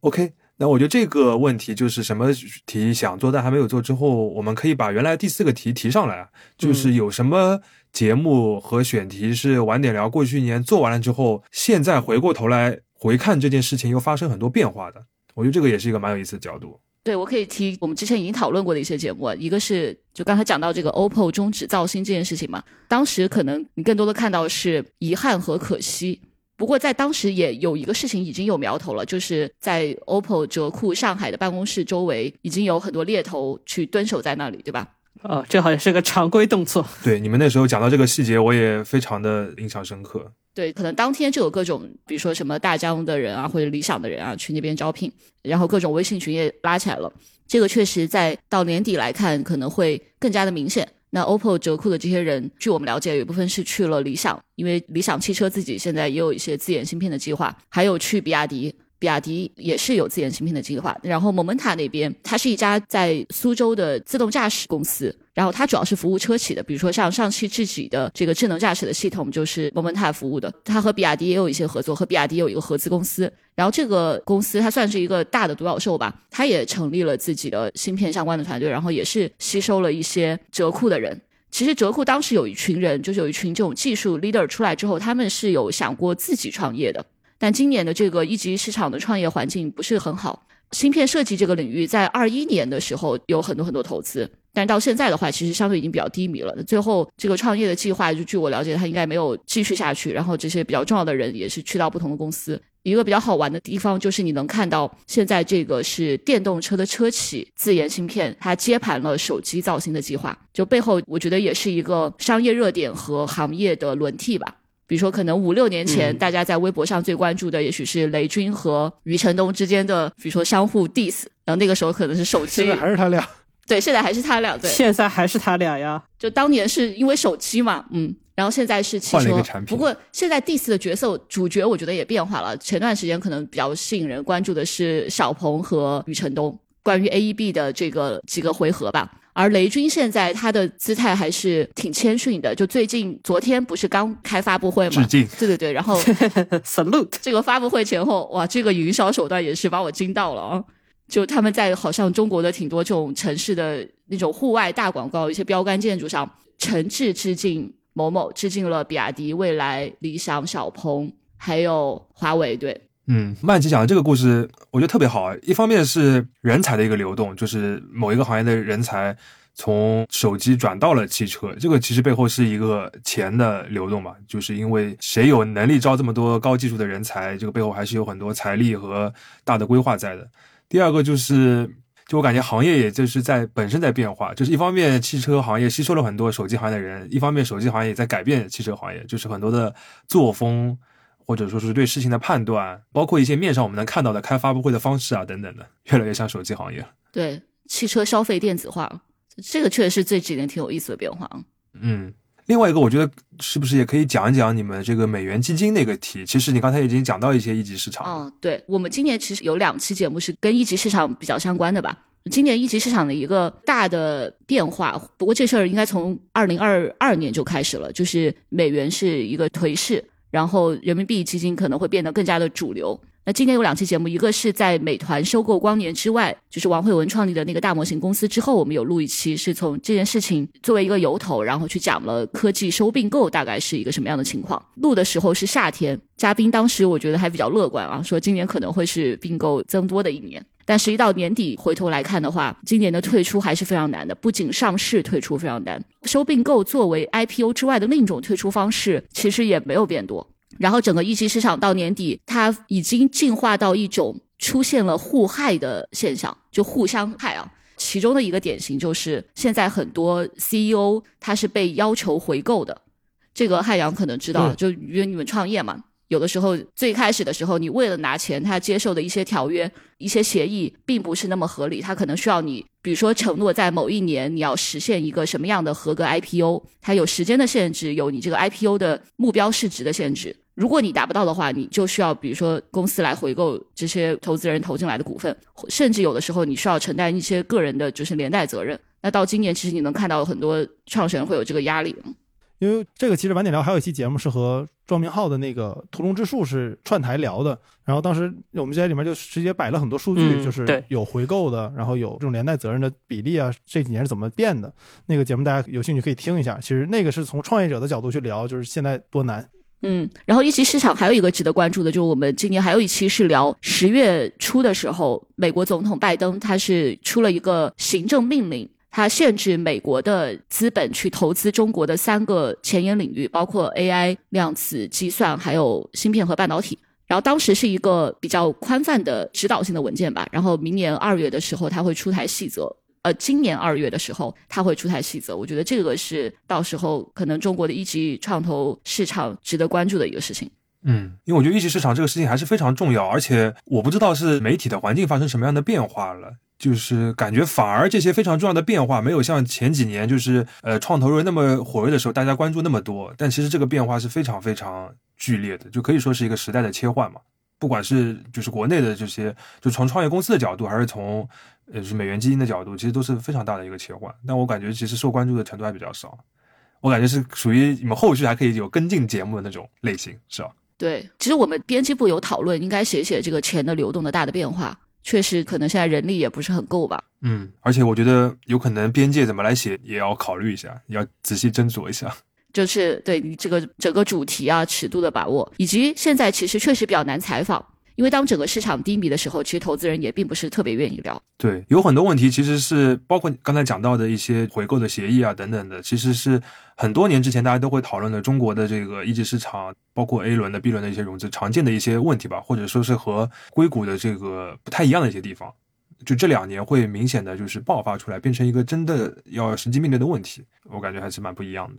OK，那我觉得这个问题就是什么题想做但还没有做之后，我们可以把原来第四个题提上来，就是有什么节目和选题是晚点聊过去一年做完了之后，现在回过头来回看这件事情又发生很多变化的。我觉得这个也是一个蛮有意思的角度。对，我可以提我们之前已经讨论过的一些节目啊，一个是就刚才讲到这个 OPPO 终止造星这件事情嘛，当时可能你更多的看到是遗憾和可惜。不过在当时也有一个事情已经有苗头了，就是在 OPPO 折库上海的办公室周围已经有很多猎头去蹲守在那里，对吧？哦，这好像是个常规动作。对，你们那时候讲到这个细节，我也非常的印象深刻。对，可能当天就有各种，比如说什么大疆的人啊，或者理想的人啊，去那边招聘，然后各种微信群也拉起来了。这个确实在到年底来看，可能会更加的明显。那 OPPO 折库的这些人，据我们了解，有一部分是去了理想，因为理想汽车自己现在也有一些自研芯片的计划，还有去比亚迪。比亚迪也是有自研芯片的计划，然后 Momenta 那边，它是一家在苏州的自动驾驶公司，然后它主要是服务车企的，比如说像上汽自己的这个智能驾驶的系统就是 Momenta 服务的，它和比亚迪也有一些合作，和比亚迪有一个合资公司，然后这个公司它算是一个大的独角兽吧，它也成立了自己的芯片相关的团队，然后也是吸收了一些折库的人。其实折库当时有一群人，就是有一群这种技术 leader 出来之后，他们是有想过自己创业的。但今年的这个一级市场的创业环境不是很好，芯片设计这个领域在二一年的时候有很多很多投资，但到现在的话，其实相对已经比较低迷了。最后这个创业的计划，就据我了解，他应该没有继续下去。然后这些比较重要的人也是去到不同的公司。一个比较好玩的地方就是你能看到，现在这个是电动车的车企自研芯片，它接盘了手机造芯的计划，就背后我觉得也是一个商业热点和行业的轮替吧。比如说，可能五六年前，大家在微博上最关注的，也许是雷军和余承东之间的，比如说相互 diss，然后那个时候可能是手机现在，还是他俩。对，现在还是他俩，对，现在还是他俩呀。就当年是因为手机嘛，嗯，然后现在是汽车换了一个产，品不过现在 diss 的角色主角，我觉得也变化了。前段时间可能比较吸引人关注的是小鹏和余承东关于 AEB 的这个几个回合吧。而雷军现在他的姿态还是挺谦逊的，就最近昨天不是刚开发布会吗，致敬对对对，然后 [laughs] Salute，这个发布会前后，哇，这个营销手段也是把我惊到了啊！就他们在好像中国的挺多这种城市的那种户外大广告、一些标杆建筑上，诚挚致敬某某，致敬了比亚迪、蔚来、理想、小鹏，还有华为。对，嗯，曼奇讲的这个故事，我觉得特别好。一方面是人才的一个流动，就是某一个行业的人才从手机转到了汽车，这个其实背后是一个钱的流动嘛，就是因为谁有能力招这么多高技术的人才，这个背后还是有很多财力和大的规划在的。第二个就是，就我感觉行业也就是在本身在变化，就是一方面汽车行业吸收了很多手机行业的人，一方面手机行业也在改变汽车行业，就是很多的作风。或者说是对事情的判断，包括一些面上我们能看到的开发布会的方式啊等等的，越来越像手机行业了。对，汽车消费电子化，这个确实是这几年挺有意思的变化啊。嗯，另外一个，我觉得是不是也可以讲一讲你们这个美元基金那个题？其实你刚才已经讲到一些一级市场了。嗯，对，我们今年其实有两期节目是跟一级市场比较相关的吧。今年一级市场的一个大的变化，不过这事儿应该从二零二二年就开始了，就是美元是一个颓势，然后人民币基金可能会变得更加的主流。那今年有两期节目，一个是在美团收购光年之外，就是王慧文创立的那个大模型公司之后，我们有录一期，是从这件事情作为一个由头，然后去讲了科技收并购大概是一个什么样的情况。录的时候是夏天，嘉宾当时我觉得还比较乐观啊，说今年可能会是并购增多的一年。但实际到年底回头来看的话，今年的退出还是非常难的，不仅上市退出非常难，收并购作为 IPO 之外的另一种退出方式，其实也没有变多。然后整个一级市场到年底，它已经进化到一种出现了互害的现象，就互相害啊。其中的一个典型就是现在很多 CEO 他是被要求回购的，这个汉阳可能知道，嗯就因为你们创业嘛，有的时候最开始的时候，你为了拿钱，他接受的一些条约、一些协议并不是那么合理，他可能需要你，比如说承诺在某一年你要实现一个什么样的合格 IPO，它有时间的限制，有你这个 IPO 的目标市值的限制。如果你达不到的话，你就需要比如说公司来回购这些投资人投进来的股份，甚至有的时候你需要承担一些个人的就是连带责任。那到今年，其实你能看到很多创始人会有这个压力。因为这个其实晚点聊还有一期节目是和庄明浩的那个屠龙之术是串台聊的，然后当时我们在里面就直接摆了很多数据，嗯就是有回购的，然后有这种连带责任的比例啊，这几年是怎么变的？那个节目大家有兴趣可以听一下。其实那个是从创业者的角度去聊，就是现在多难。嗯，然后一级市场还有一个值得关注的，就是我们今年还有一期是聊十月初的时候，美国总统拜登他是出了一个行政命令，它限制美国的资本去投资中国的三个前沿领域，包括 AI、量子计算，还有芯片和半导体。然后当时是一个比较宽泛的指导性的文件吧，然后明年二月的时候它会出台细则。呃，今年二月的时候，它会出台细则。我觉得这个是到时候可能中国的一级创投市场值得关注的一个事情。嗯，因为我觉得一级市场这个事情还是非常重要，而且我不知道是媒体的环境发生什么样的变化了，就是感觉反而这些非常重要的变化没有像前几年就是呃创投热那么火热的时候大家关注那么多，但其实这个变化是非常非常剧烈的，就可以说是一个时代的切换嘛。不管是就是国内的这些，就从创业公司的角度，还是从呃是美元基金的角度，其实都是非常大的一个切换。但我感觉其实受关注的程度还比较少，我感觉是属于你们后续还可以有跟进节目的那种类型，是吧？对，其实我们编辑部有讨论，应该写写这个钱的流动的大的变化。确实，可能现在人力也不是很够吧。嗯，而且我觉得有可能边界怎么来写也要考虑一下，也要仔细斟酌一下。[laughs] 就是对你这个整个主题啊、尺度的把握，以及现在其实确实比较难采访，因为当整个市场低迷的时候，其实投资人也并不是特别愿意聊。对，有很多问题其实是包括刚才讲到的一些回购的协议啊等等的，其实是很多年之前大家都会讨论的中国的这个一级市场，包括 A 轮的、B 轮的一些融资常见的一些问题吧，或者说是和硅谷的这个不太一样的一些地方。就这两年会明显的就是爆发出来，变成一个真的要实际面对的问题，我感觉还是蛮不一样的。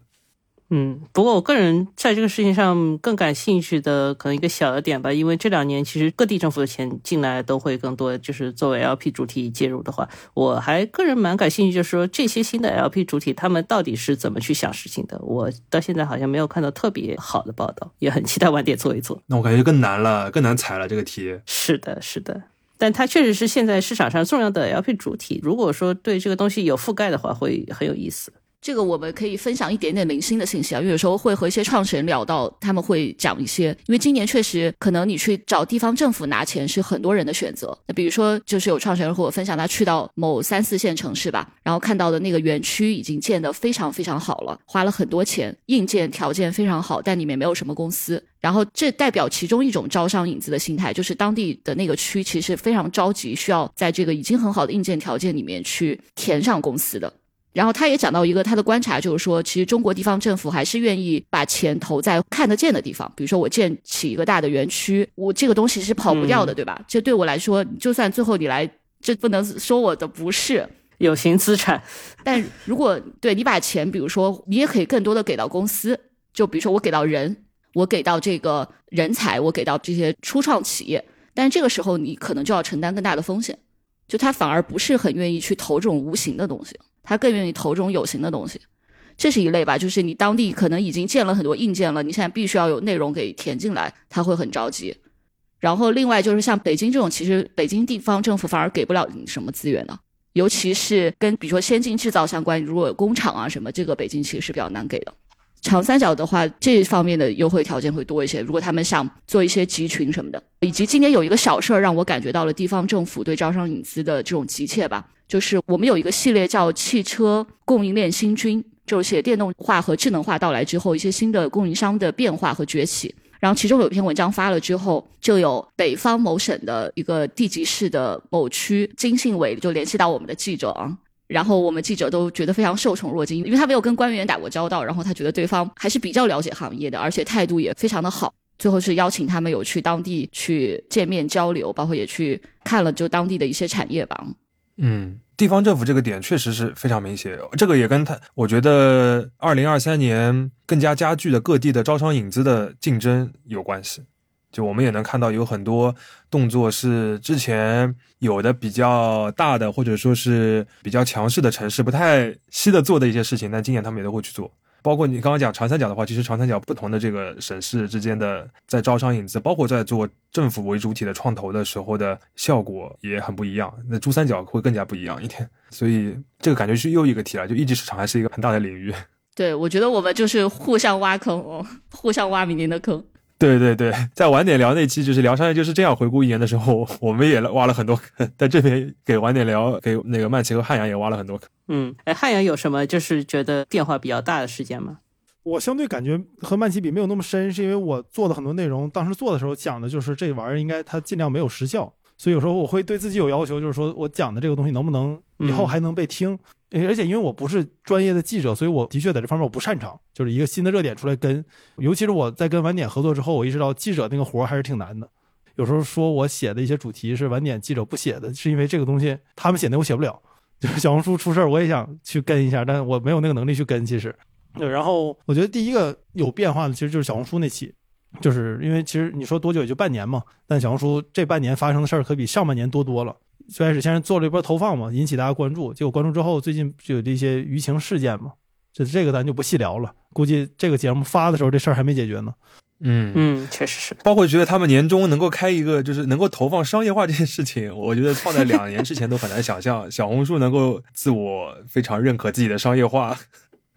嗯，不过我个人在这个事情上更感兴趣的可能一个小的点吧，因为这两年其实各地政府的钱进来都会更多，就是作为 LP 主体介入的话，我还个人蛮感兴趣，就是说这些新的 LP 主体他们到底是怎么去想事情的。我到现在好像没有看到特别好的报道，也很期待晚点做一做。那我感觉更难了，更难踩了这个题。是的，是的。但它确实是现在市场上重要的 LP 主体。如果说对这个东西有覆盖的话，会很有意思。这个我们可以分享一点点零星的信息啊，因为有时候会和一些创始人聊到，他们会讲一些，因为今年确实可能你去找地方政府拿钱是很多人的选择。那比如说，就是有创始人和我分享，他去到某三四线城市吧，然后看到的那个园区已经建得非常非常好了，花了很多钱，硬件条件非常好，但里面没有什么公司。然后这代表其中一种招商引资的心态，就是当地的那个区其实非常着急，需要在这个已经很好的硬件条件里面去填上公司的。然后他也讲到一个他的观察，就是说，其实中国地方政府还是愿意把钱投在看得见的地方，比如说我建起一个大的园区，我这个东西是跑不掉的，嗯对吧？这对我来说，就算最后你来，这不能说我的不是。有形资产，但如果对你把钱，比如说你也可以更多的给到公司，就比如说我给到人，我给到这个人才，我给到这些初创企业，但这个时候你可能就要承担更大的风险，就他反而不是很愿意去投这种无形的东西，他更愿意投这种有形的东西。这是一类吧，就是你当地可能已经建了很多硬件了，你现在必须要有内容给填进来，他会很着急。然后另外就是像北京这种，其实北京地方政府反而给不了你什么资源的，尤其是跟比如说先进制造相关，如果有工厂啊什么，这个北京其实是比较难给的。长三角的话，这方面的优惠条件会多一些。如果他们想做一些集群什么的，以及今年有一个小事儿让我感觉到了地方政府对招商引资的这种急切吧，就是我们有一个系列叫“汽车供应链新军”，就是写电动化和智能化到来之后一些新的供应商的变化和崛起。然后其中有一篇文章发了之后，就有北方某省的一个地级市的某区经信委就联系到我们的记者啊。然后我们记者都觉得非常受宠若惊，因为他没有跟官员打过交道，然后他觉得对方还是比较了解行业的，而且态度也非常的好。最后是邀请他们有去当地去见面交流，包括也去看了就当地的一些产业吧。嗯，地方政府这个点确实是非常明显，这个也跟他，我觉得二零二三年更加加剧的各地的招商引资的竞争有关系。就我们也能看到有很多动作是之前有的比较大的或者说是比较强势的城市不太稀得做的一些事情，但今年他们也都会去做。包括你刚刚讲长三角的话，其实长三角不同的这个省市之间的在招商引资，包括在做政府为主体的创投的时候的效果也很不一样。那珠三角会更加不一样一点，所以这个感觉是又一个题了。就一级市场还是一个很大的领域。对，我觉得我们就是互相挖坑哦，互相挖明年的坑。对对对，[laughs] 在晚点聊那期就是聊商业就是这样回顾一年的时候，[laughs] 我们也挖了很多坑，[laughs] 在这边给晚点聊给那个曼奇和汉阳也挖了很多坑。嗯，哎，汉阳有什么就是觉得变化比较大的事件吗？我相对感觉和曼奇比没有那么深，是因为我做的很多内容，当时做的时候讲的就是这玩意儿应该它尽量没有时效，所以有时候我会对自己有要求，就是说我讲的这个东西能不能以后还能被听。而且因为我不是专业的记者，所以我的确在这方面我不擅长。就是一个新的热点出来跟，尤其是我在跟晚点合作之后，我意识到记者那个活儿还是挺难的。有时候说我写的一些主题是晚点记者不写的，是因为这个东西他们写的我写不了。[laughs] 就是小红书出事儿，我也想去跟一下，但我没有那个能力去跟。其实，对。然后我觉得第一个有变化的其实就是小红书那期，就是因为其实你说多久也就半年嘛，但小红书这半年发生的事儿可比上半年多多了。最开始先是做了一波投放嘛，引起大家关注。结果关注之后，最近就有这些舆情事件嘛，这这个咱就不细聊了。估计这个节目发的时候，这事儿还没解决呢。嗯嗯，确实是。包括觉得他们年终能够开一个，就是能够投放商业化这件事情，我觉得放在两年之前都很难想象。[laughs] 小红书能够自我非常认可自己的商业化。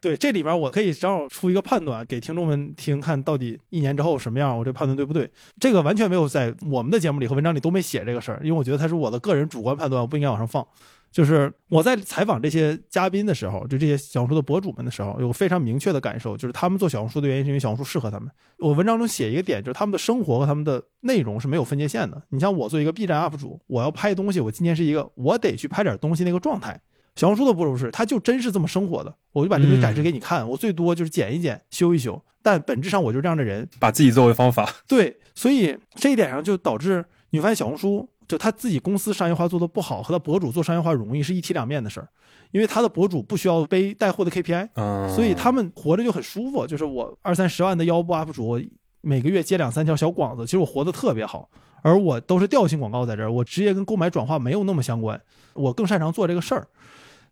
对，这里边我可以正好出一个判断给听众们听，看到底一年之后什么样，我这判断对不对？这个完全没有在我们的节目里和文章里都没写这个事儿，因为我觉得它是我的个人主观判断，我不应该往上放。就是我在采访这些嘉宾的时候，就这些小红书的博主们的时候，有非常明确的感受，就是他们做小红书的原因是因为小红书适合他们。我文章中写一个点，就是他们的生活和他们的内容是没有分界线的。你像我做一个 B 站 UP 主，我要拍东西，我今天是一个我得去拍点东西那个状态。小红书的博主是，他就真是这么生活的，我就把这个展示给你看，我最多就是剪一剪、修一修，但本质上我就是这样的人，把自己作为方法。对，所以这一点上就导致你发现小红书就他自己公司商业化做的不好，和他博主做商业化容易是一体两面的事儿，因为他的博主不需要背带货的 KPI，所以他们活着就很舒服。就是我二三十万的腰部 UP 主，每个月接两三条小广子，其实我活得特别好，而我都是调性广告在这儿，我职业跟购买转化没有那么相关，我更擅长做这个事儿。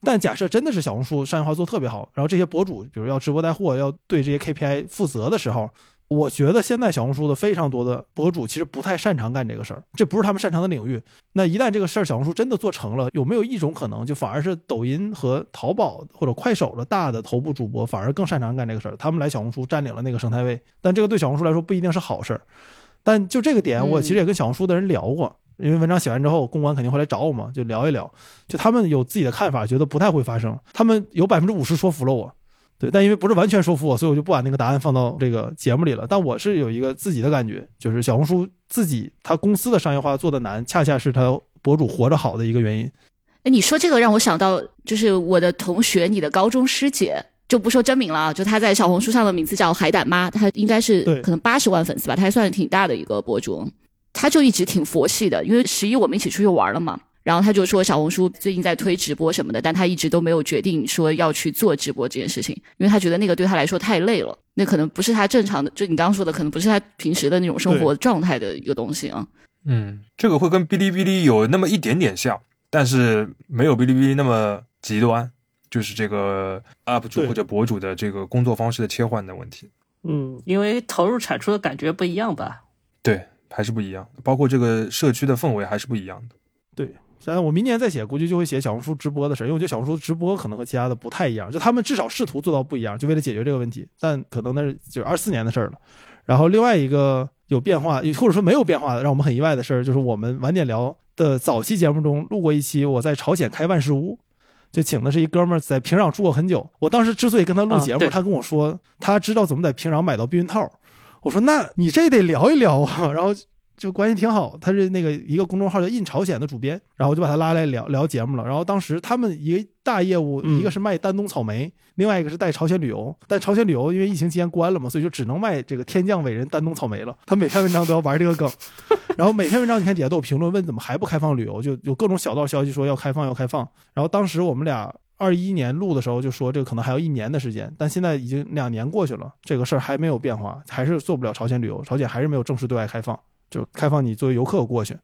但假设真的是小红书商业化做特别好，然后这些博主比如要直播带货，要对这些 KPI 负责的时候，我觉得现在小红书的非常多的博主其实不太擅长干这个事儿，这不是他们擅长的领域。那一旦这个事儿小红书真的做成了，有没有一种可能，就反而是抖音和淘宝或者快手的大的头部主播反而更擅长干这个事儿，他们来小红书占领了那个生态位？但这个对小红书来说不一定是好事儿。但就这个点，我其实也跟小红书的人聊过。因为文章写完之后，公关肯定会来找我嘛，就聊一聊。就他们有自己的看法，觉得不太会发生。他们有百分之五十说服了我，对，但因为不是完全说服我，所以我就不把那个答案放到这个节目里了。但我是有一个自己的感觉，就是小红书自己他公司的商业化做的难，恰恰是他博主活着好的一个原因。哎，你说这个让我想到，就是我的同学，你的高中师姐，就不说真名了啊，就她在小红书上的名字叫海胆妈，她应该是可能八十万粉丝吧，她还算挺大的一个博主。他就一直挺佛系的，因为十一我们一起出去玩了嘛，然后他就说小红书最近在推直播什么的，但他一直都没有决定说要去做直播这件事情，因为他觉得那个对他来说太累了，那可能不是他正常的，就你刚刚说的，可能不是他平时的那种生活状态的一个东西啊。嗯，这个会跟哔哩哔哩有那么一点点像，但是没有哔哩哔哩那么极端，就是这个 UP 主或者博主的这个工作方式的切换的问题。嗯，因为投入产出的感觉不一样吧？对。还是不一样，包括这个社区的氛围还是不一样的。对，然我明年再写，估计就会写小红书直播的事，因为我觉得小红书直播可能和其他的不太一样，就他们至少试图做到不一样，就为了解决这个问题。但可能那是就二四年的事儿了。然后另外一个有变化，或者说没有变化的，让我们很意外的事儿，就是我们晚点聊的早期节目中录过一期，我在朝鲜开万事屋，就请的是一哥们儿在平壤住过很久。我当时之所以跟他录节目，他跟我说他知道怎么在平壤买到避孕套。我说那你这得聊一聊啊，然后就关系挺好。他是那个一个公众号叫“印朝鲜”的主编，然后我就把他拉来聊聊节目了。然后当时他们一个大业务，一个是卖丹东草莓，另外一个是带朝鲜旅游。但朝鲜旅游因为疫情期间关了嘛，所以就只能卖这个天降伟人丹东草莓了。他每篇文章都要玩这个梗，[laughs] 然后每篇文章你看底下都有评论问怎么还不开放旅游，就有各种小道消息说要开放要开放。然后当时我们俩。二一年录的时候就说这个可能还要一年的时间，但现在已经两年过去了，这个事儿还没有变化，还是做不了朝鲜旅游，朝鲜还是没有正式对外开放。就开放你作为游客过去，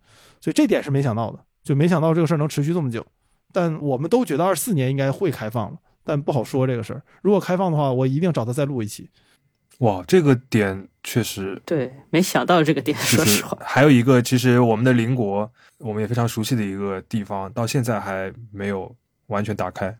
所以这点是没想到的，就没想到这个事儿能持续这么久。但我们都觉得二四年应该会开放了，但不好说这个事儿。如果开放的话，我一定找他再录一期。哇，这个点确实对，没想到这个点，说实话，还有一个，其实我们的邻国，我们也非常熟悉的一个地方，到现在还没有完全打开。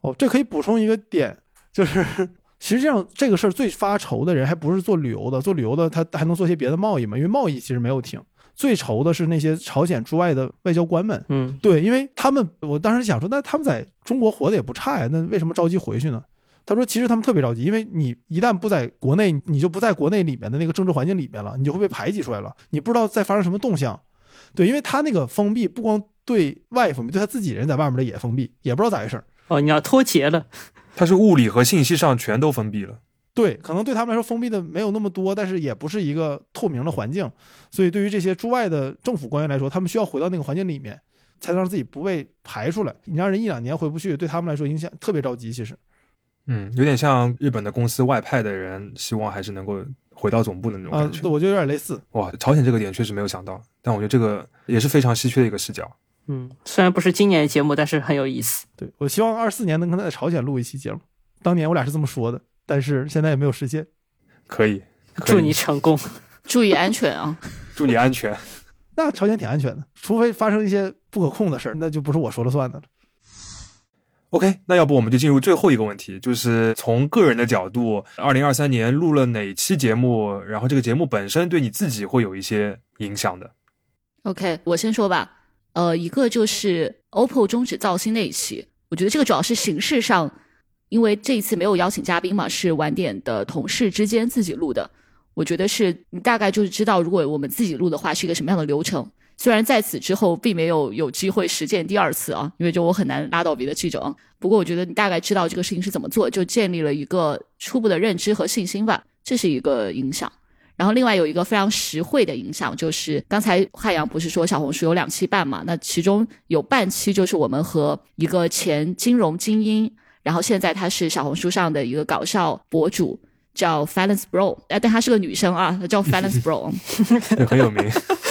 哦，这可以补充一个点，就是 [laughs] 实际上这个事儿最发愁的人还不是做旅游的，做旅游的他还能做些别的贸易嘛，因为贸易其实没有停。最愁的是那些朝鲜之外的外交官们，嗯，对，因为他们，我当时想说，那他们在中国活得也不差呀，那为什么着急回去呢？他说，其实他们特别着急，因为你一旦不在国内，你就不在国内里面的那个政治环境里面了，你就会被排挤出来了，你不知道在发生什么动向。对，因为他那个封闭不光对外封闭，对他自己人在外面的也封闭，也不知道咋回事儿。哦，你要脱节了，它是物理和信息上全都封闭了。对，可能对他们来说封闭的没有那么多，但是也不是一个透明的环境，所以对于这些驻外的政府官员来说，他们需要回到那个环境里面，才能让自己不被排出来。你让人一两年回不去，对他们来说影响特别着急。其实，嗯，有点像日本的公司外派的人，希望还是能够回到总部的那种啊、感觉。我觉得有点类似。哇，朝鲜这个点确实没有想到，但我觉得这个也是非常稀缺的一个视角。嗯，虽然不是今年的节目，但是很有意思。对我希望二四年能跟他在朝鲜录一期节目。当年我俩是这么说的，但是现在也没有实现。可以，可以祝你成功。[laughs] 注意安全啊！[laughs] 祝你安全。[laughs] 那朝鲜挺安全的，除非发生一些不可控的事儿，那就不是我说了算的了。OK，那要不我们就进入最后一个问题，就是从个人的角度，二零二三年录了哪期节目，然后这个节目本身对你自己会有一些影响的。OK，我先说吧。呃，一个就是 OPPO 终止造星那一期，我觉得这个主要是形式上，因为这一次没有邀请嘉宾嘛，是晚点的同事之间自己录的。我觉得是你大概就是知道，如果我们自己录的话是一个什么样的流程。虽然在此之后并没有有机会实践第二次啊，因为就我很难拉到别的记者啊。不过我觉得你大概知道这个事情是怎么做，就建立了一个初步的认知和信心吧，这是一个影响。然后另外有一个非常实惠的影响，就是刚才汉阳不是说小红书有两期半嘛？那其中有半期就是我们和一个前金融精英，然后现在他是小红书上的一个搞笑博主，叫 Finance Bro，哎，但她是个女生啊，她叫 [laughs] Finance Bro，很有名。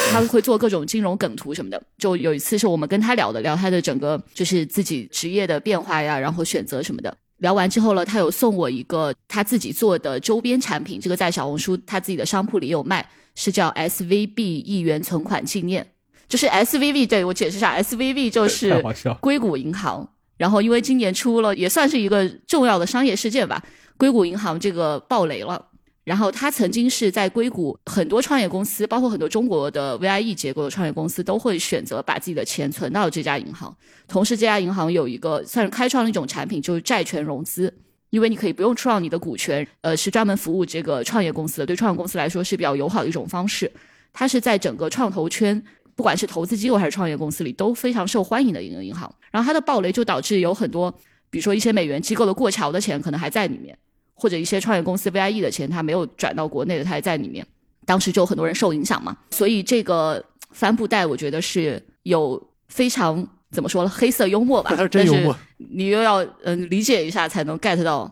他会做各种金融梗图什么的。就有一次是我们跟他聊的，聊他的整个就是自己职业的变化呀，然后选择什么的。聊完之后呢，他有送我一个他自己做的周边产品，这个在小红书他自己的商铺里有卖，是叫 SVB 一元存款纪念，就是 SVB，对我解释一下，SVB 就是。[laughs] 硅谷银行。然后因为今年出了也算是一个重要的商业事件吧，硅谷银行这个爆雷了。然后他曾经是在硅谷很多创业公司，包括很多中国的 VIE 结构的创业公司，都会选择把自己的钱存到这家银行。同时，这家银行有一个算是开创了一种产品，就是债权融资，因为你可以不用出让你的股权，呃，是专门服务这个创业公司的，对创业公司来说是比较友好的一种方式。它是在整个创投圈，不管是投资机构还是创业公司里都非常受欢迎的一个银行。然后它的暴雷就导致有很多，比如说一些美元机构的过桥的钱可能还在里面。或者一些创业公司 VIE 的钱，他没有转到国内的，他还在里面。当时就很多人受影响嘛，所以这个帆布袋我觉得是有非常怎么说呢，黑色幽默吧，[laughs] 还是真幽默。你又要嗯理解一下才能 get 到，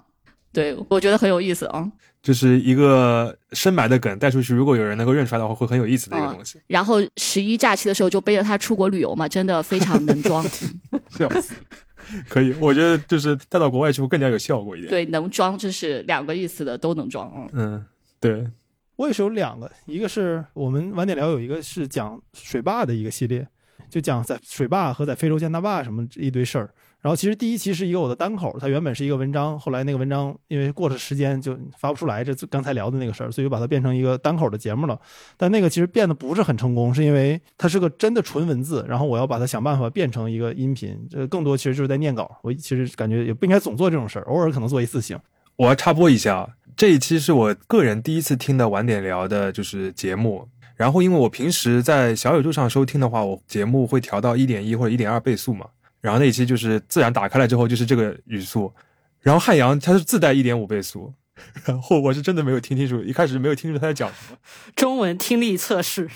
对我觉得很有意思啊。就是一个深埋的梗带出去，如果有人能够认出来的话，会很有意思的一个东西。然后十一假期的时候就背着它出国旅游嘛，真的非常能装。[laughs] 笑死，[laughs] 可以，我觉得就是带到国外去会更加有效果一点。，对，能装这是两个意思的，都能装啊。嗯，对，我也是有两个，一个是我们晚点聊有一个是讲水坝的一个系列，就讲在水坝和在非洲建大坝什么一堆事儿。然后其实第一期是一个我的单口，它原本是一个文章，后来那个文章因为过了时间就发不出来，这刚才聊的那个事儿，所以就把它变成一个单口的节目了。但那个其实变得不是很成功，是因为它是个真的纯文字，然后我要把它想办法变成一个音频，这更多其实就是在念稿。我其实感觉也不应该总做这种事儿，偶尔可能做一次行。我要插播一下，这一期是我个人第一次听的晚点聊的，就是节目。然后因为我平时在小宇宙上收听的话，我节目会调到一点一或者一点二倍速嘛。然后那一期就是自然打开了之后就是这个语速，然后汉阳它是自带一点五倍速，然后我是真的没有听清楚，一开始没有听清楚他在讲什么。中文听力测试，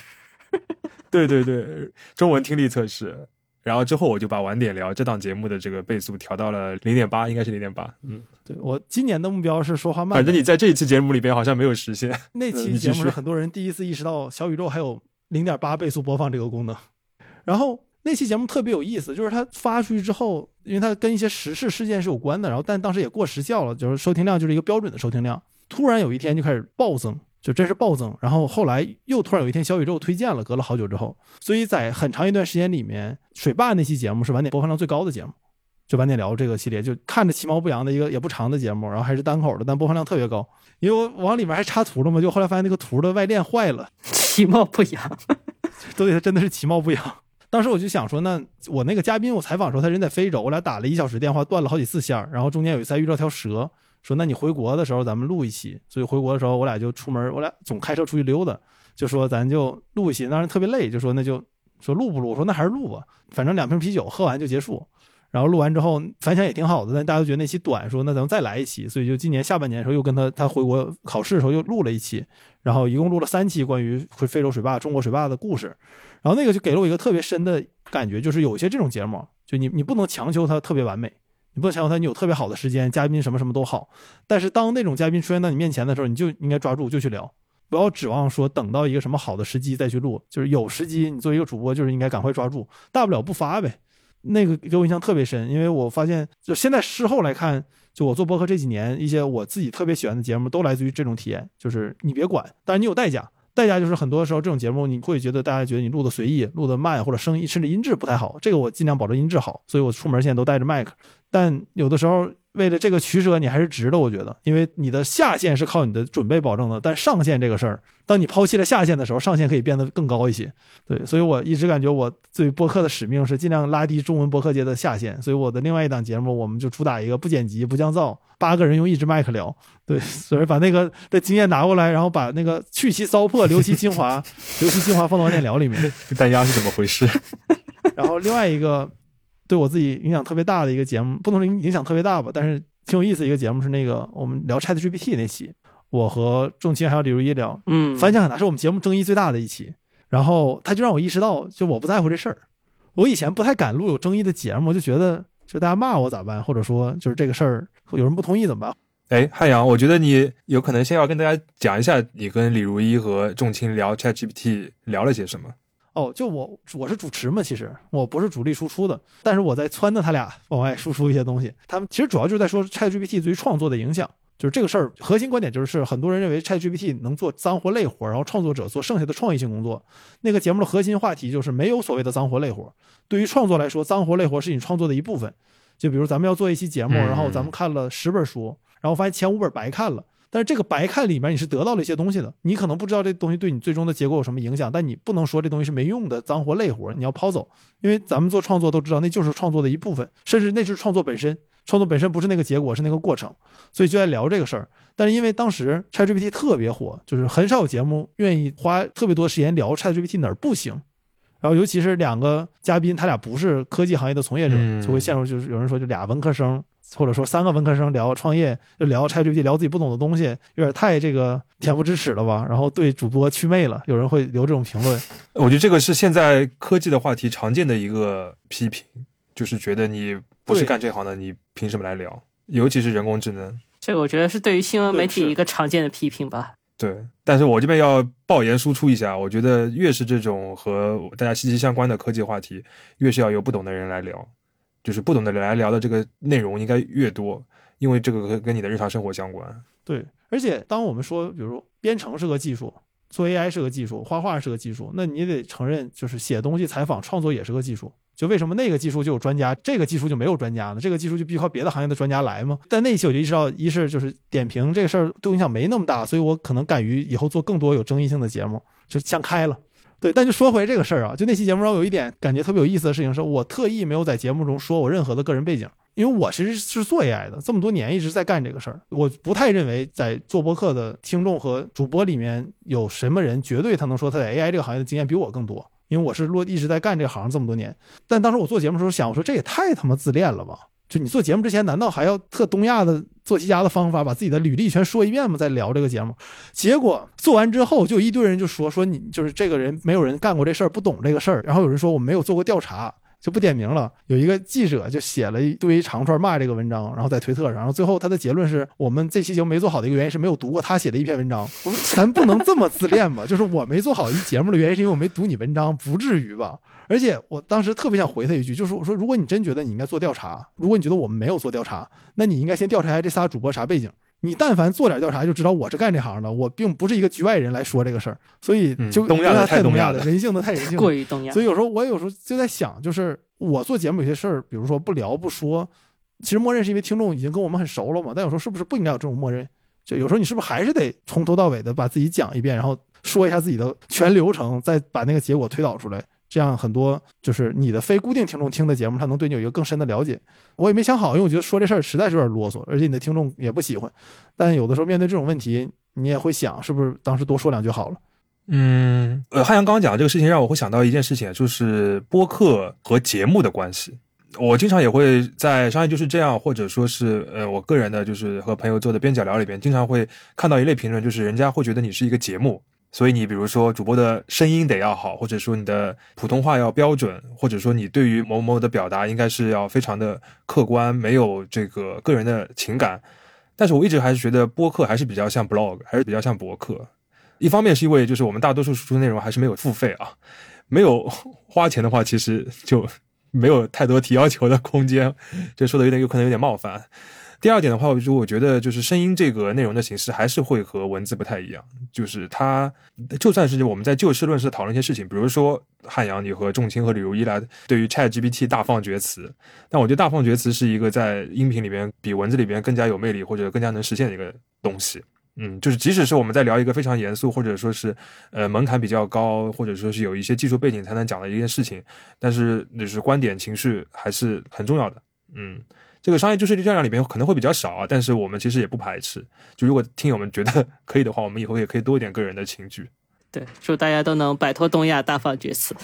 对对对，中文听力测试。然后之后我就把晚点聊这档节目的这个倍速调到了零点八，应该是零点八。嗯，对我今年的目标是说话慢，反正你在这一期节目里边好像没有实现。那期节目是很多人第一次意识到小宇宙还有零点八倍速播放这个功能。然后那期节目特别有意思，就是它发出去之后，因为它跟一些时事事件是有关的，然后但当时也过时效了，就是收听量就是一个标准的收听量，突然有一天就开始暴增。就真是暴增，然后后来又突然有一天小宇宙推荐了，隔了好久之后，所以在很长一段时间里面，水坝那期节目是晚点播放量最高的节目，就晚点聊这个系列，就看着其貌不扬的一个也不长的节目，然后还是单口的，但播放量特别高，因为我往里面还插图了嘛，就后来发现那个图的外链坏了，其貌不扬，[laughs] 对，他真的是其貌不扬。当时我就想说，那我那个嘉宾我采访的时候，他人在非洲，我俩打了一小时电话，断了好几次线然后中间有一次还遇到条蛇。说那你回国的时候咱们录一期，所以回国的时候我俩就出门，我俩总开车出去溜达，就说咱就录一期，当时特别累，就说那就说录不录？我说那还是录吧，反正两瓶啤酒喝完就结束。然后录完之后反响也挺好的，但大家都觉得那期短，说那咱们再来一期，所以就今年下半年的时候又跟他他回国考试的时候又录了一期，然后一共录了三期关于回非洲水坝、中国水坝的故事。然后那个就给了我一个特别深的感觉，就是有些这种节目，就你你不能强求它特别完美。你不能强求它，你有特别好的时间，嘉宾什么什么都好。但是当那种嘉宾出现在你面前的时候，你就应该抓住就去聊，不要指望说等到一个什么好的时机再去录。就是有时机，你作为一个主播，就是应该赶快抓住，大不了不发呗。那个给我印象特别深，因为我发现，就现在事后来看，就我做播客这几年，一些我自己特别喜欢的节目，都来自于这种体验。就是你别管，但是你有代价，代价就是很多时候这种节目你会觉得大家觉得你录的随意，录的慢，或者声音甚至音质不太好。这个我尽量保证音质好，所以我出门现在都带着麦克。但有的时候，为了这个取舍，你还是值的。我觉得，因为你的下限是靠你的准备保证的，但上限这个事儿，当你抛弃了下限的时候，上限可以变得更高一些。对，所以我一直感觉我对播客的使命是尽量拉低中文播客界的下限。所以我的另外一档节目，我们就主打一个不剪辑、不降噪，八个人用一支麦克聊。对，所以把那个的经验拿过来，然后把那个去其糟粕，留其精华，留其精华放到电聊里面。弹压是怎么回事？然后另外一个。对我自己影响特别大的一个节目，不能说影响特别大吧，但是挺有意思的一个节目是那个我们聊 Chat GPT 那期，我和仲卿还有李如一聊，嗯，反响很大，是我们节目争议最大的一期。然后他就让我意识到，就我不在乎这事儿。我以前不太敢录有争议的节目，就觉得就大家骂我咋办，或者说就是这个事儿有人不同意怎么办？哎，汉阳，我觉得你有可能先要跟大家讲一下，你跟李如一和仲卿聊 Chat GPT 聊了些什么。哦，就我我是主持嘛，其实我不是主力输出的，但是我在撺掇他俩往外输出一些东西。他们其实主要就是在说 ChatGPT 对于创作的影响，就是这个事儿核心观点就是很多人认为 ChatGPT 能做脏活累活，然后创作者做剩下的创意性工作。那个节目的核心话题就是没有所谓的脏活累活，对于创作来说，脏活累活是你创作的一部分。就比如咱们要做一期节目，然后咱们看了十本书，然后发现前五本白看了。但是这个白看里面你是得到了一些东西的，你可能不知道这东西对你最终的结果有什么影响，但你不能说这东西是没用的脏活累活，你要抛走，因为咱们做创作都知道那就是创作的一部分，甚至那就是创作本身，创作本身不是那个结果，是那个过程，所以就在聊这个事儿。但是因为当时 ChatGPT 特别火，就是很少有节目愿意花特别多时间聊 ChatGPT 哪儿不行，然后尤其是两个嘉宾，他俩不是科技行业的从业者，就会陷入就是有人说就俩文科生。或者说三个文科生聊创业，就聊 ChatGPT，聊自己不懂的东西，有点太这个恬不知耻了吧？然后对主播祛魅了，有人会留这种评论。我觉得这个是现在科技的话题常见的一个批评，就是觉得你不是干这行的，你凭什么来聊？尤其是人工智能，这个我觉得是对于新闻媒体一个常见的批评吧。对，但是我这边要爆言输出一下，我觉得越是这种和大家息息相关的科技话题，越是要有不懂的人来聊。就是不懂的来聊的这个内容应该越多，因为这个跟跟你的日常生活相关。对，而且当我们说，比如编程是个技术，做 AI 是个技术，画画是个技术，那你得承认，就是写东西、采访、创作也是个技术。就为什么那个技术就有专家，这个技术就没有专家呢？这个技术就必须靠别的行业的专家来吗？但那一期我就意识到，一是就是点评这个事儿对我影响没那么大，所以我可能敢于以后做更多有争议性的节目，就想开了。对，但就说回这个事儿啊，就那期节目中有一点感觉特别有意思的事情，是我特意没有在节目中说我任何的个人背景，因为我其实是做 AI 的，这么多年一直在干这个事儿，我不太认为在做播客的听众和主播里面有什么人绝对他能说他在 AI 这个行业的经验比我更多，因为我是落一直在干这行这么多年。但当时我做节目的时候想，我说这也太他妈自恋了吧。就你做节目之前，难道还要特东亚的做题家的方法，把自己的履历全说一遍嘛？再聊这个节目，结果做完之后，就一堆人就说说你就是这个人，没有人干过这事儿，不懂这个事儿。然后有人说我没有做过调查，就不点名了。有一个记者就写了一堆长串骂这个文章，然后在推特上，然后最后他的结论是我们这期节目没做好的一个原因是没有读过他写的一篇文章。我 [laughs] 说咱不能这么自恋吧？就是我没做好一节目的原因是因为我没读你文章，不至于吧？而且我当时特别想回他一句，就是我说，如果你真觉得你应该做调查，如果你觉得我们没有做调查，那你应该先调查一下这仨主播啥背景。你但凡做点调查，就知道我是干这行的，我并不是一个局外人来说这个事儿。所以就东亚的太东亚的，人性的太人性，过于东亚。所以有时候我有时候就在想，就是我做节目有些事儿，比如说不聊不说，其实默认是因为听众已经跟我们很熟了嘛。但有时候是不是不应该有这种默认？就有时候你是不是还是得从头到尾的把自己讲一遍，然后说一下自己的全流程，再把那个结果推导出来？这样很多就是你的非固定听众听的节目，他能对你有一个更深的了解。我也没想好，因为我觉得说这事儿实在是有点啰嗦，而且你的听众也不喜欢。但有的时候面对这种问题，你也会想，是不是当时多说两句好了？嗯，呃，汉阳刚刚讲这个事情，让我会想到一件事情，就是播客和节目的关系。我经常也会在商业就是这样，或者说是呃，我个人的就是和朋友做的边角聊里边，经常会看到一类评论，就是人家会觉得你是一个节目。所以你比如说主播的声音得要好，或者说你的普通话要标准，或者说你对于某某的表达应该是要非常的客观，没有这个个人的情感。但是我一直还是觉得播客还是比较像 blog，还是比较像博客。一方面是因为就是我们大多数输出内容还是没有付费啊，没有花钱的话，其实就没有太多提要求的空间。这说的有点有可能有点冒犯。第二点的话，我就我觉得就是声音这个内容的形式还是会和文字不太一样。就是它就算是我们在就事论事讨论一些事情，比如说汉阳你和仲卿和李如一来对于 Chat GPT 大放厥词，但我觉得大放厥词是一个在音频里边比文字里边更加有魅力或者更加能实现的一个东西。嗯，就是即使是我们在聊一个非常严肃或者说是呃门槛比较高或者说是有一些技术背景才能讲的一件事情，但是就是观点情绪还是很重要的。嗯。这个商业就是这样里边可能会比较少啊，但是我们其实也不排斥。就如果听友们觉得 [laughs] 可以的话，我们以后也可以多一点个人的情绪。对，祝大家都能摆脱东亚大放厥词。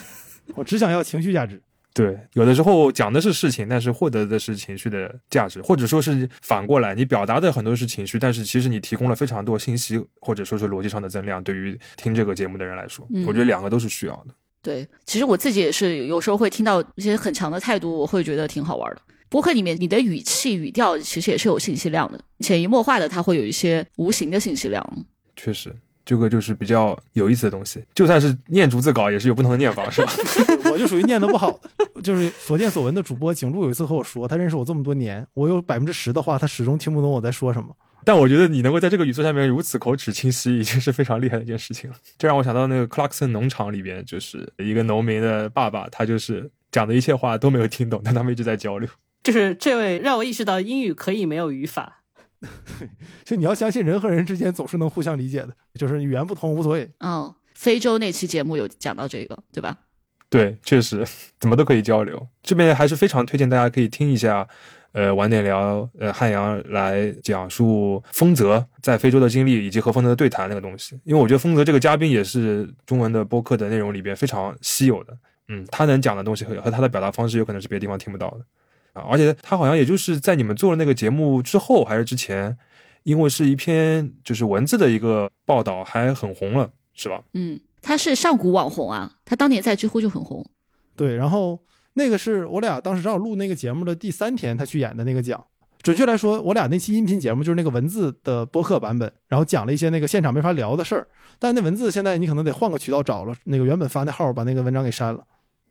我只想要情绪价值。对，有的时候讲的是事情，但是获得的是情绪的价值，或者说是反过来，你表达的很多是情绪，但是其实你提供了非常多信息，或者说是逻辑上的增量，对于听这个节目的人来说，我觉得两个都是需要的。对，其实我自己也是有时候会听到一些很强的态度，我会觉得挺好玩的。播客里面，你的语气、语调其实也是有信息量的，潜移默化的，它会有一些无形的信息量。确实，这个就是比较有意思的东西。就算是念逐字稿，也是有不同的念法，是吧？[laughs] [laughs] 我就属于念的不好的，就是所见所闻的主播。景路有一次和我说，他认识我这么多年，我有百分之十的话，他始终听不懂我在说什么。但我觉得你能够在这个语速下面如此口齿清晰，已经是非常厉害的一件事情了。这让我想到那个 Clarkson 农场里边，就是一个农民的爸爸，他就是讲的一切话都没有听懂，但他们一直在交流。就是这位让我意识到英语可以没有语法，[laughs] 就你要相信人和人之间总是能互相理解的，就是语言不通无所谓。哦，非洲那期节目有讲到这个，对吧？对，确实怎么都可以交流。这边还是非常推荐大家可以听一下，呃，晚点聊，呃，汉阳来讲述丰泽在非洲的经历以及和丰泽的对谈那个东西，因为我觉得丰泽这个嘉宾也是中文的播客的内容里边非常稀有的。嗯，他能讲的东西和和他的表达方式有可能是别的地方听不到的。啊，而且他好像也就是在你们做了那个节目之后，还是之前，因为是一篇就是文字的一个报道，还很红了，是吧？嗯，他是上古网红啊，他当年在知乎就很红。对，然后那个是我俩当时正好录那个节目的第三天，他去演的那个奖。准确来说，我俩那期音频节目就是那个文字的播客版本，然后讲了一些那个现场没法聊的事儿。但那文字现在你可能得换个渠道找了，那个原本发那号把那个文章给删了。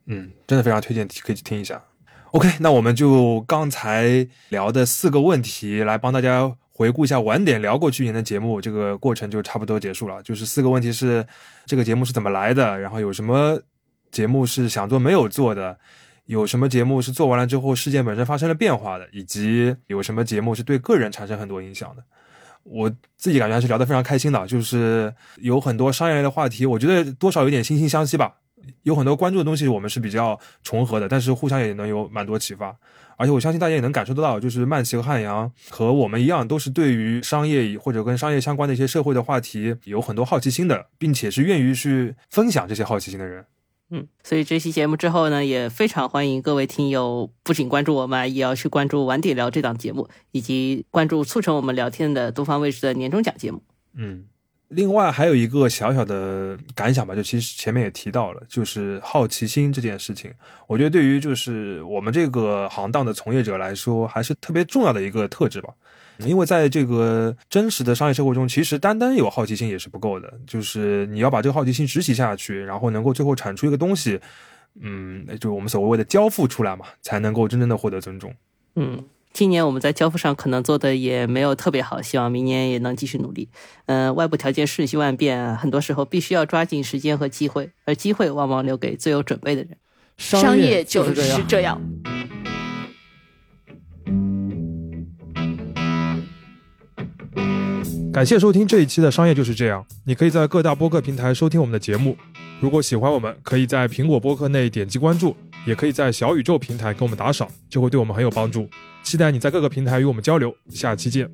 嗯，真的非常推荐，可以去听一下。OK，那我们就刚才聊的四个问题来帮大家回顾一下，晚点聊过去年的节目，这个过程就差不多结束了。就是四个问题是这个节目是怎么来的，然后有什么节目是想做没有做的，有什么节目是做完了之后事件本身发生了变化的，以及有什么节目是对个人产生很多影响的。我自己感觉还是聊得非常开心的，就是有很多商业类的话题，我觉得多少有点惺惺相惜吧。有很多关注的东西，我们是比较重合的，但是互相也能有蛮多启发。而且我相信大家也能感受得到，就是曼奇和汉阳和我们一样，都是对于商业或者跟商业相关的一些社会的话题有很多好奇心的，并且是愿意去分享这些好奇心的人。嗯，所以这期节目之后呢，也非常欢迎各位听友不仅关注我们，也要去关注晚点聊这档节目，以及关注促成我们聊天的东方卫视的年终奖节目。嗯。另外还有一个小小的感想吧，就其实前面也提到了，就是好奇心这件事情，我觉得对于就是我们这个行当的从业者来说，还是特别重要的一个特质吧。因为在这个真实的商业社会中，其实单单有好奇心也是不够的，就是你要把这个好奇心执行下去，然后能够最后产出一个东西，嗯，就是我们所谓的交付出来嘛，才能够真正的获得尊重。嗯，今年我们在交付上可能做的也没有特别好，希望明年也能继续努力。嗯、外部条件瞬息万变，很多时候必须要抓紧时间和机会，而机会往往留给最有准备的人。商业业就是这样。这样。感谢收听这一期的商业就是这样。你可以在各大播客平台收听我们的节目。如果喜欢我们，可以在苹果播客内点击关注，也可以在小宇宙平台给我们打赏，就会对我们很有帮助。期待你在各个平台与我们交流。下期见。